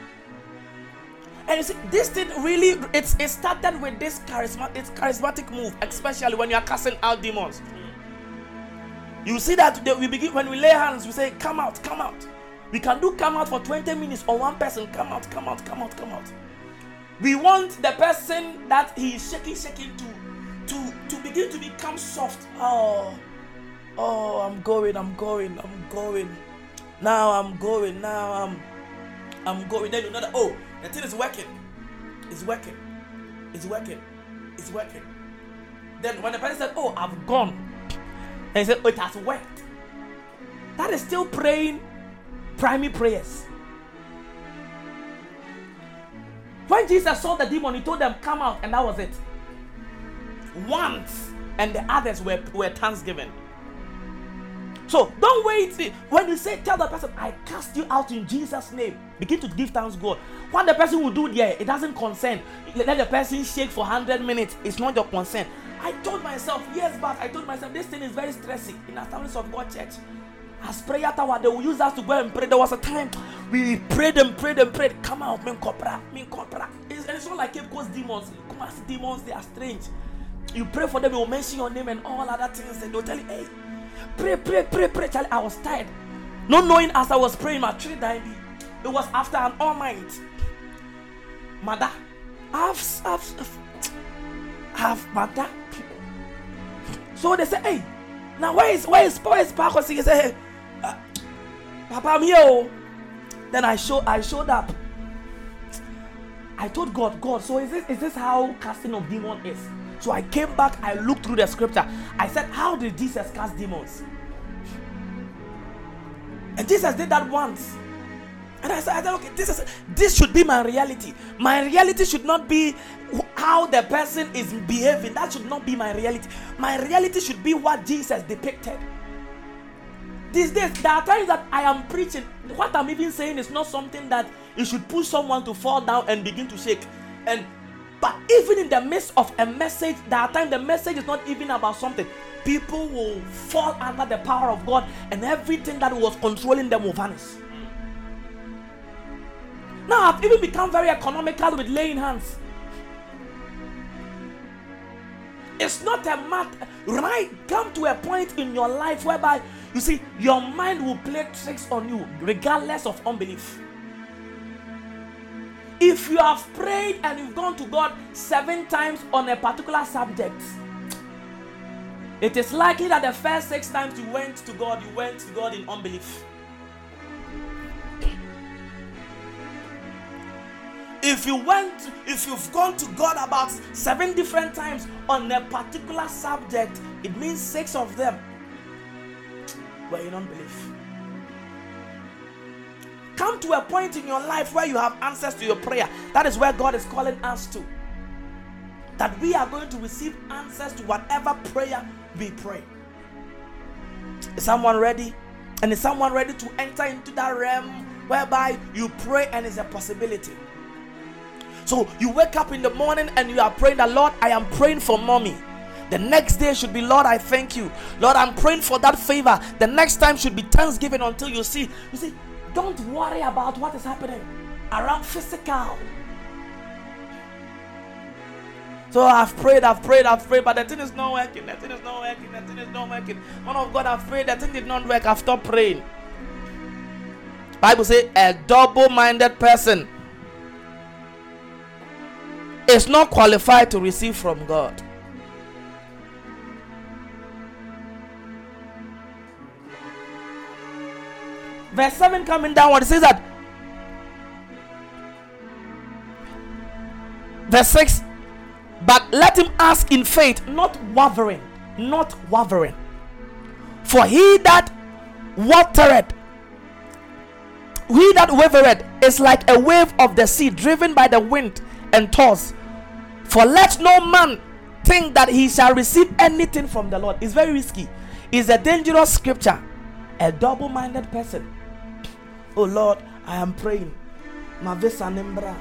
And you see, this thing really it's it started with this charismatic it's charismatic move, especially when you are casting out demons. You see that we begin when we lay hands, we say, Come out, come out. We can do come out for 20 minutes or one person, come out, come out, come out, come out. We want the person that he is shaking, shaking to to to begin to become soft. Oh, oh, I'm going, I'm going, I'm going. Now I'm going, now I'm I'm going. Then you know that oh the thing is working. It's working. It's working. It's working. Then when the person said, Oh, I've gone, and he said, oh, It has worked. That is still praying primary prayers. When Jesus saw the demon, he told them, Come out, and that was it. Once, and the others were, were thanksgiving. So don't wait. When you say, tell the person, I cast you out in Jesus' name, begin to give thanks God. What the person will do there, it doesn't concern. Let the person shake for 100 minutes. It's not your concern. I told myself years back, I told myself this thing is very stressing in Assemblies of God Church. As prayer tower, they will use us to go and pray. There was a time we prayed and prayed and prayed. Come out, min copra, min copra. It's, and it's not like Cape Coast demons. Come on, demons, they are strange. You pray for them, they will mention your name and all other things, and they'll tell you, hey, Pray, pray, pray, pray. Charlie, I was tired. Not knowing as I was praying, my tree died. It was after an all night. Mother, I've, I've, I've, mother. So they say, hey, now where is, where is, where is Paco? He say, hey, uh, Papa, I'm here. Oh. Then I show, I showed up. I told God, God, so is this, is this how casting of demon is? So I came back, I looked through the scripture. I said, How did Jesus cast demons? And Jesus did that once. And I said, I said, okay, this is this should be my reality. My reality should not be how the person is behaving. That should not be my reality. My reality should be what Jesus depicted. These days, there are times that I am preaching. What I'm even saying is not something that it should push someone to fall down and begin to shake. And but even in the midst of a message, there are times the message is not even about something. People will fall under the power of God, and everything that was controlling them will vanish. Now I've even become very economical with laying hands. It's not a matter, right? Come to a point in your life whereby you see your mind will play tricks on you regardless of unbelief. If you have prayed and you've gone to God seven times on a particular subject, it is likely that the first six times you went to God, you went to God in unbelief. if you went if you've gone to god about seven different times on a particular subject it means six of them were in unbelief come to a point in your life where you have answers to your prayer that is where god is calling us to that we are going to receive answers to whatever prayer we pray is someone ready and is someone ready to enter into that realm whereby you pray and it's a possibility so you wake up in the morning and you are praying that Lord, I am praying for mommy. The next day should be, Lord, I thank you. Lord, I'm praying for that favor. The next time should be thanksgiving until you see. You see, don't worry about what is happening around physical. So I've prayed, I've prayed, I've prayed, but the thing is not working. The thing is not working. The thing is not working. One of God, I've prayed, the thing did not work. I've stopped praying. Bible say a double-minded person is not qualified to receive from God. Verse 7 coming downward, it says that verse 6 but let him ask in faith, not wavering, not wavering. For he that watereth, he that wavereth is like a wave of the sea driven by the wind and tossed. For let no man think that he shall receive anything from the Lord. It's very risky. It's a dangerous scripture. A double minded person. Oh Lord, I am praying. My Mavisa embra,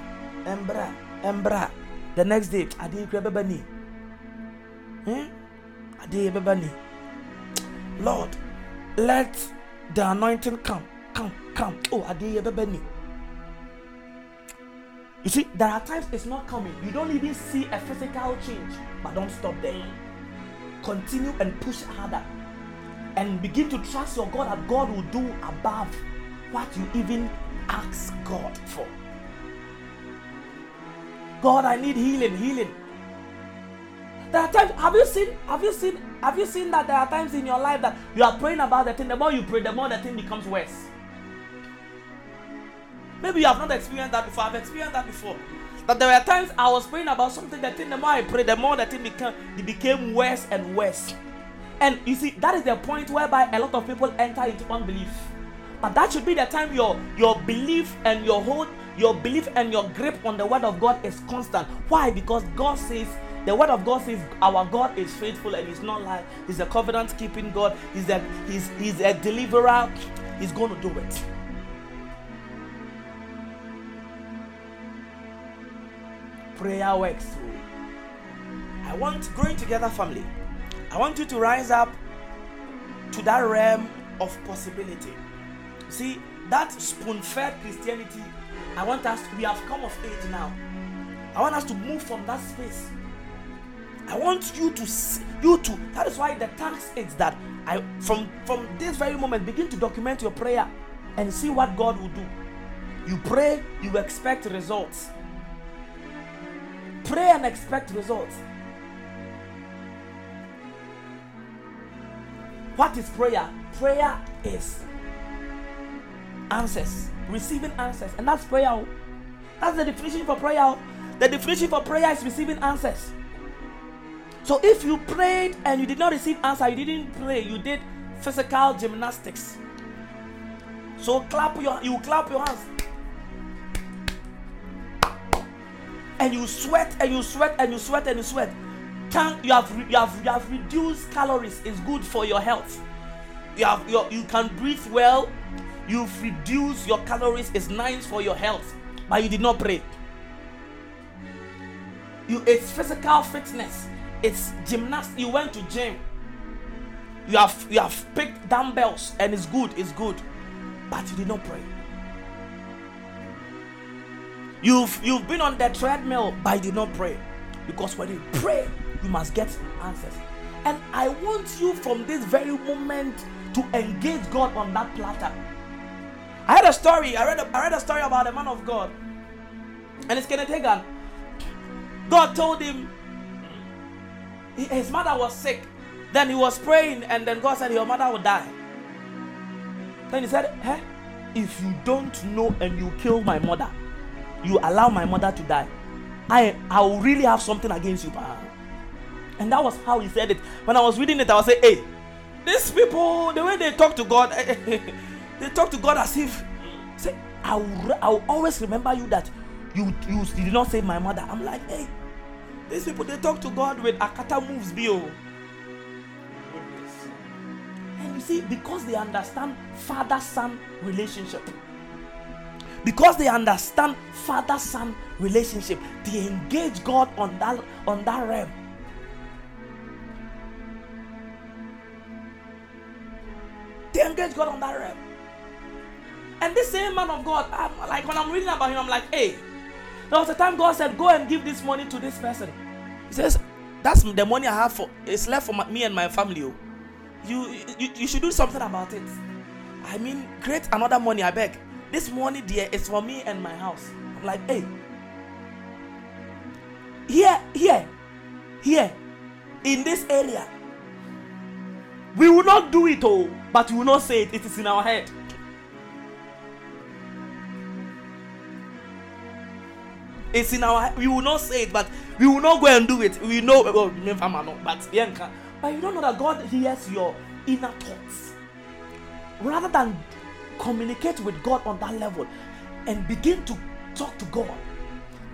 embra, embra. The next day, I did bebani. Eh? I did bebani. Lord, let the anointing come, come, come. Oh, I did bebani. You see, there are times it's not coming. You don't even see a physical change, but don't stop there. Continue and push harder. And begin to trust your God that God will do above what you even ask God for. God, I need healing, healing. There are times, have you seen, have you seen, have you seen that there are times in your life that you are praying about the thing, the more you pray, the more the thing becomes worse. Maybe you have not experienced that before. I've experienced that before. But there were times I was praying about something that thing, the more I prayed, the more that thing became it became worse and worse. And you see, that is the point whereby a lot of people enter into unbelief. But that should be the time your your belief and your hold, your belief and your grip on the word of God is constant. Why? Because God says the word of God says our God is faithful and he's not lying. He's a covenant keeping God. He's a he's he's a deliverer. He's going to do it. prayer works I want growing together family. I want you to rise up to that realm of possibility. See, that spoon-fed Christianity, I want us, we have come of age now. I want us to move from that space. I want you to you to that is why the task is that I from from this very moment begin to document your prayer and see what God will do. You pray, you expect results. Pray and expect results. What is prayer? Prayer is answers, receiving answers, and that's prayer. Oh. That's the definition for prayer. Oh. The definition for prayer is receiving answers. So if you prayed and you did not receive answer, you didn't pray, you did physical gymnastics. So clap your you clap your hands. and you sweat and you sweat and you sweat and you sweat can you have you have you have reduced calories it's good for your health you have your you can breathe well you've reduced your calories it's nice for your health but you did not pray you it's physical fitness it's gymnastics. you went to gym you have you have picked dumbbells and it's good it's good but you did not pray You've you've been on the treadmill, but you did not pray. Because when you pray, you must get answers. And I want you from this very moment to engage God on that platter. I had a story. I read a, I read a story about a man of God, and it's Kenneth Hagin. God told him his mother was sick. Then he was praying, and then God said, Your mother will die. Then he said, Hey, if you don't know and you kill my mother, you allow my mother to die, I I will really have something against you. And that was how he said it. When I was reading it, I was saying, Hey, these people, the way they talk to God, they talk to God as if, say, I will, I will always remember you that you, you, did not save my mother. I'm like, hey, these people they talk to God with akata moves, bio. And you see, because they understand father-son relationship, because they understand father-son relationship, they engage God on that on that realm. They engage God on that realm. And this same man of God, I'm, like when I'm reading about him, I'm like, hey, there was a time God said, Go and give this money to this person. He says, That's the money I have for it's left for my, me and my family. Oh. You, you you should do something about it. I mean, create another money, I beg. This money dear is for me and my house. I'm like, hey. Here, here, here, in this area. We will not do it all, but we will not say it. It is in our head. It's in our we will not say it, but we will not go and do it. We know oh, but but you don't know that God hears your inner thoughts. Rather than communicate with God on that level and begin to talk to God.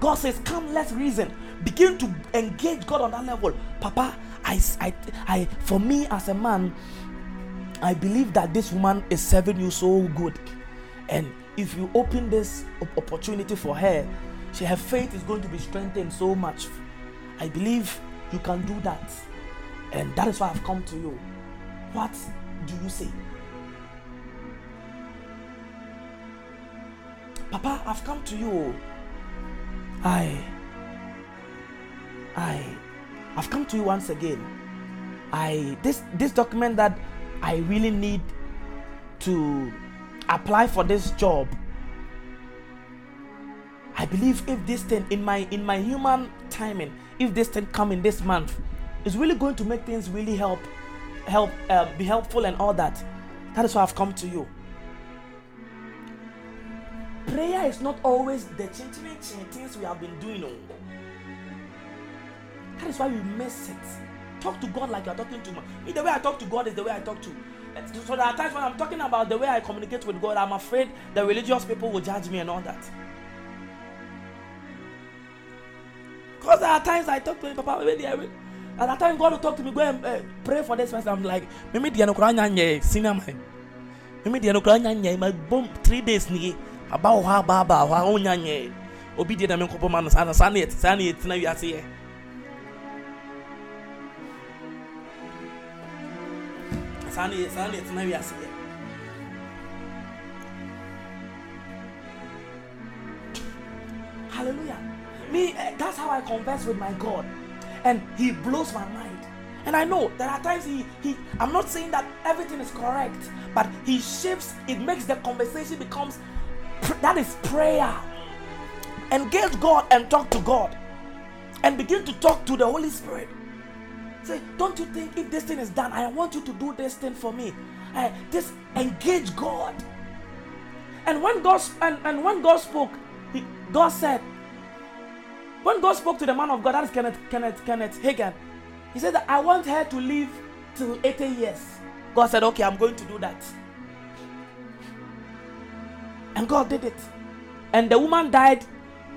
God says, Come, let's reason. Begin to engage God on that level. Papa, I, I, I for me as a man, I believe that this woman is serving you so good. And if you open this opportunity for her, she, her faith is going to be strengthened so much. I believe you can do that. And that is why I've come to you. What do you say? Papa, I've come to you. I I I've come to you once again. I this this document that I really need to apply for this job I believe if this thing in my in my human timing, if this thing come in this month, it's really going to make things really help, help uh, be helpful and all that. That is why I've come to you. Prayer is not always the chinching things we have been doing. Oh. That is why we miss it. Talk to God like you're talking to me. The way I talk to God is the way I talk to. So there are times when I'm talking about the way I communicate with God, I'm afraid the religious people will judge me and all that. Because there are times I talk to him, Papa, maybe at that time God will talk to me, go and uh, pray for this person. I'm like, maybe the Anokranya senior man. Maybe the Anokranya, my boom three days ni about how baba, how onyanye. Obi di na me kopo man sana sana yet sana yet na wiase ye. Sana yet sana yet na wiase ye. Hallelujah. Me, that's how I converse with my God. And He blows my mind. And I know there are times he, he I'm not saying that everything is correct, but he shifts, it makes the conversation becomes that is prayer. Engage God and talk to God. And begin to talk to the Holy Spirit. Say, don't you think if this thing is done, I want you to do this thing for me. Uh, just engage God. And when God and, and when God spoke, he, God said, when God spoke to the man of God, that is Kenneth, Kenneth, Kenneth Hagin, he said that I want her to live till 80 years. God said, Okay, I'm going to do that. And God did it. And the woman died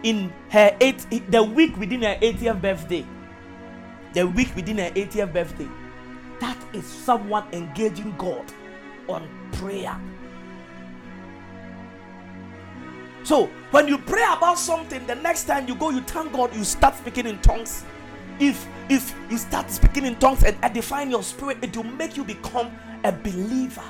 in her eight the week within her 80th birthday. The week within her 80th birthday. That is someone engaging God on prayer. So when you pray about something, the next time you go, you thank God, you start speaking in tongues. If if you start speaking in tongues and edifying your spirit, it will make you become a believer.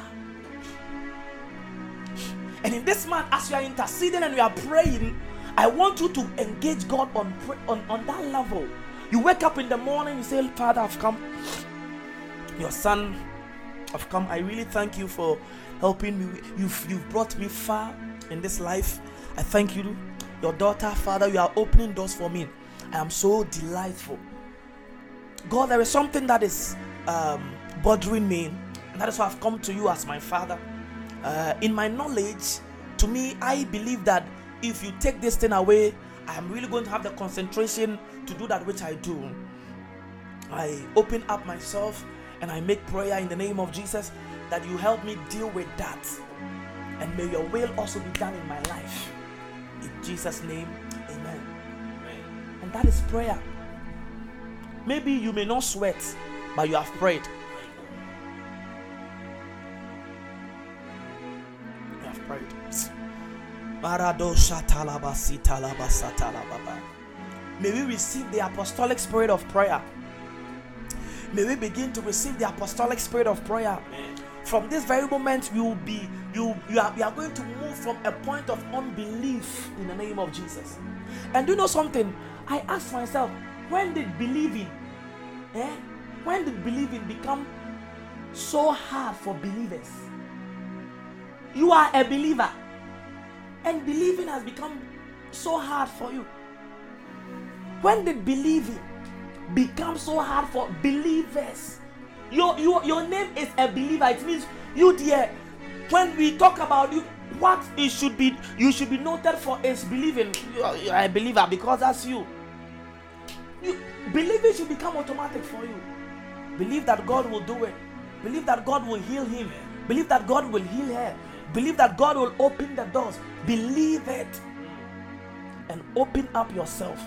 And in this month, as you are interceding and you are praying, I want you to engage God on, on, on that level. You wake up in the morning, you say, Father, I've come. Your son, I've come. I really thank you for helping me. You've, you've brought me far in this life. I thank you. Your daughter, Father, you are opening doors for me. I am so delightful. God, there is something that is um, bothering me, and that is why I've come to you as my Father. Uh, in my knowledge, to me, I believe that if you take this thing away, I am really going to have the concentration to do that which I do. I open up myself and I make prayer in the name of Jesus that you help me deal with that. And may your will also be done in my life. Jesus' name, amen. amen. And that is prayer. Maybe you may not sweat, but you have prayed. You have prayed. May we receive the apostolic spirit of prayer. May we begin to receive the apostolic spirit of prayer. From this very moment, you will be you you are, you are going to move from a point of unbelief in the name of Jesus. And do you know something? I asked myself, when did believing, eh? When did believing become so hard for believers? You are a believer and believing has become so hard for you. When did believing become so hard for believers? Your, your, your name is a believer. It means you dear. When we talk about you, what it should be you should be noted for is believing. You are, a believer because that's you. You believing should become automatic for you. Believe that God will do it. Believe that God will heal him. Believe that God will heal her. Believe that God will open the doors. Believe it. And open up yourself.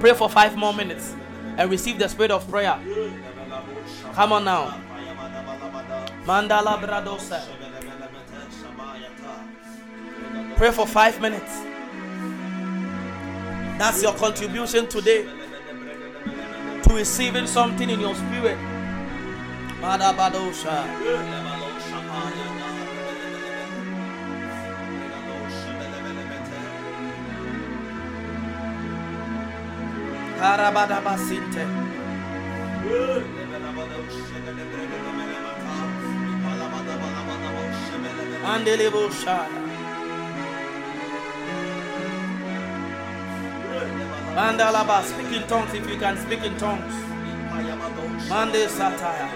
Pray for five more minutes and receive the spirit of prayer. Come on now. Mandala Bradosa. Pray for five minutes. That's your contribution today to receiving something in your spirit. Madabadosha. Karabadabasinte. Andelebo shara. Mandalaba, speak in tongues if you can speak in tongues. Mande satire.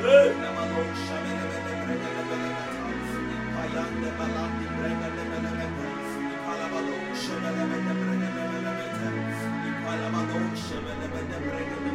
Hey! Thank you.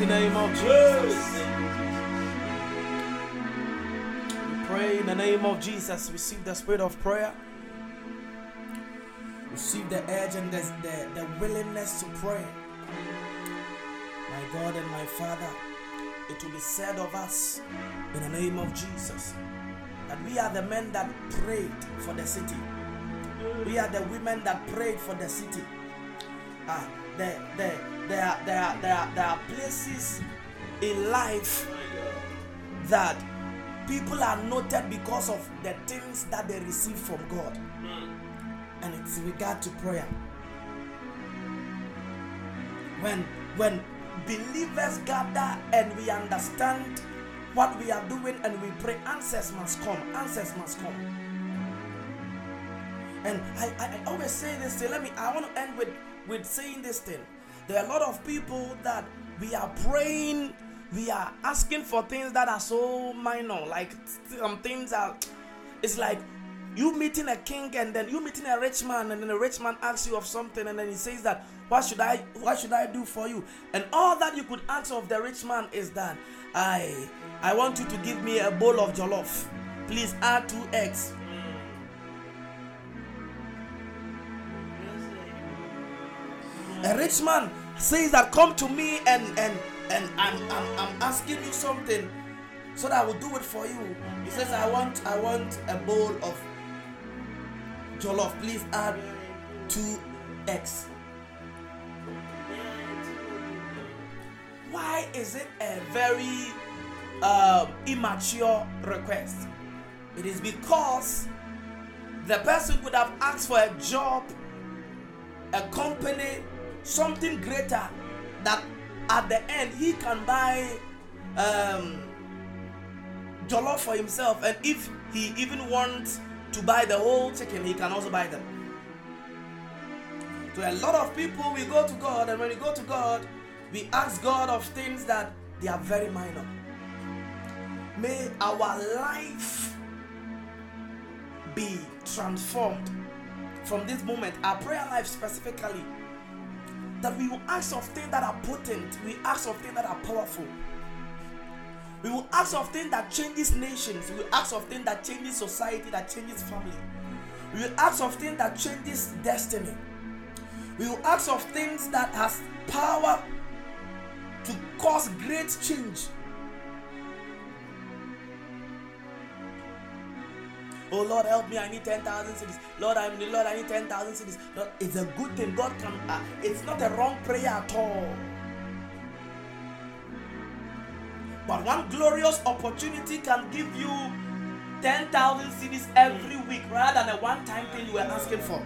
Mighty name of Jesus. We pray in the name of Jesus. Receive the spirit of prayer. Receive the edge and the, the, the willingness to pray. My God and my Father, it will be said of us in the name of Jesus that we are the men that prayed for the city. We are the women that prayed for the city. Ah, there, there, there, are, there, are, there, are, there are places in life that people are noted because of the things that they receive from God. And it's regard to prayer. When when believers gather and we understand what we are doing and we pray, answers must come. Answers must come. And I, I, I always say this thing. Let me I want to end with, with saying this thing. There are a lot of people that we are praying, we are asking for things that are so minor, like some things are it's like you meeting a king and then you meeting a rich man and then a rich man asks you of something and then he says that what should i what should i do for you? And all that you could ask of the rich man is that i i want you to give me a bowl of jollof. Please add two eggs a rich man says that come to me and and and i'm i'm, I'm asking you something so that i will do it for you. He says i want i want a bowl of jollof. Please add two eggs. Why is it a very um, immature request? It is because the person would have asked for a job a company something greater that at the end he can buy um, jollof for himself. And if he even wants to buy the whole chicken he can also buy them. To a lot of people we go to god and when we go to god we ask god of things that they are very minor. May our life be transformed from this moment. Our prayer life specifically that we will ask of things that are potent. We ask of things that are powerful. We will ask of things that changes nations. We will ask of things that changes society that changes family. We will ask of things that changes destiny. We will ask of things that has power to cause great change Oh Lord, help me! I need ten thousand cedis. Lord, I need Lord, I need ten thousand cedis. Lord, it's a good thing. God can. Uh, it's not a wrong prayer at all. But one glorious opportunity can give you ten thousand cedis every week, rather than a one-time thing you were asking for.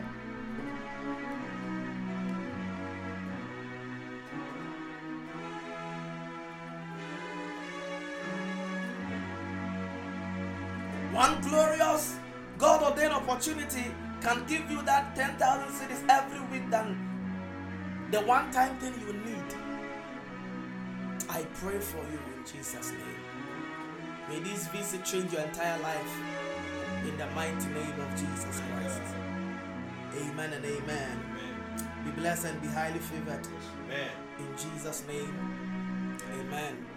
One glorious God ordained opportunity can give you that 10,000 cedis every week than the one time thing you need. I pray for you in Jesus' name. May this visit change your entire life in the mighty name of Jesus Christ. Amen and amen. Be blessed and be highly favored. Amen. In Jesus' name. Amen.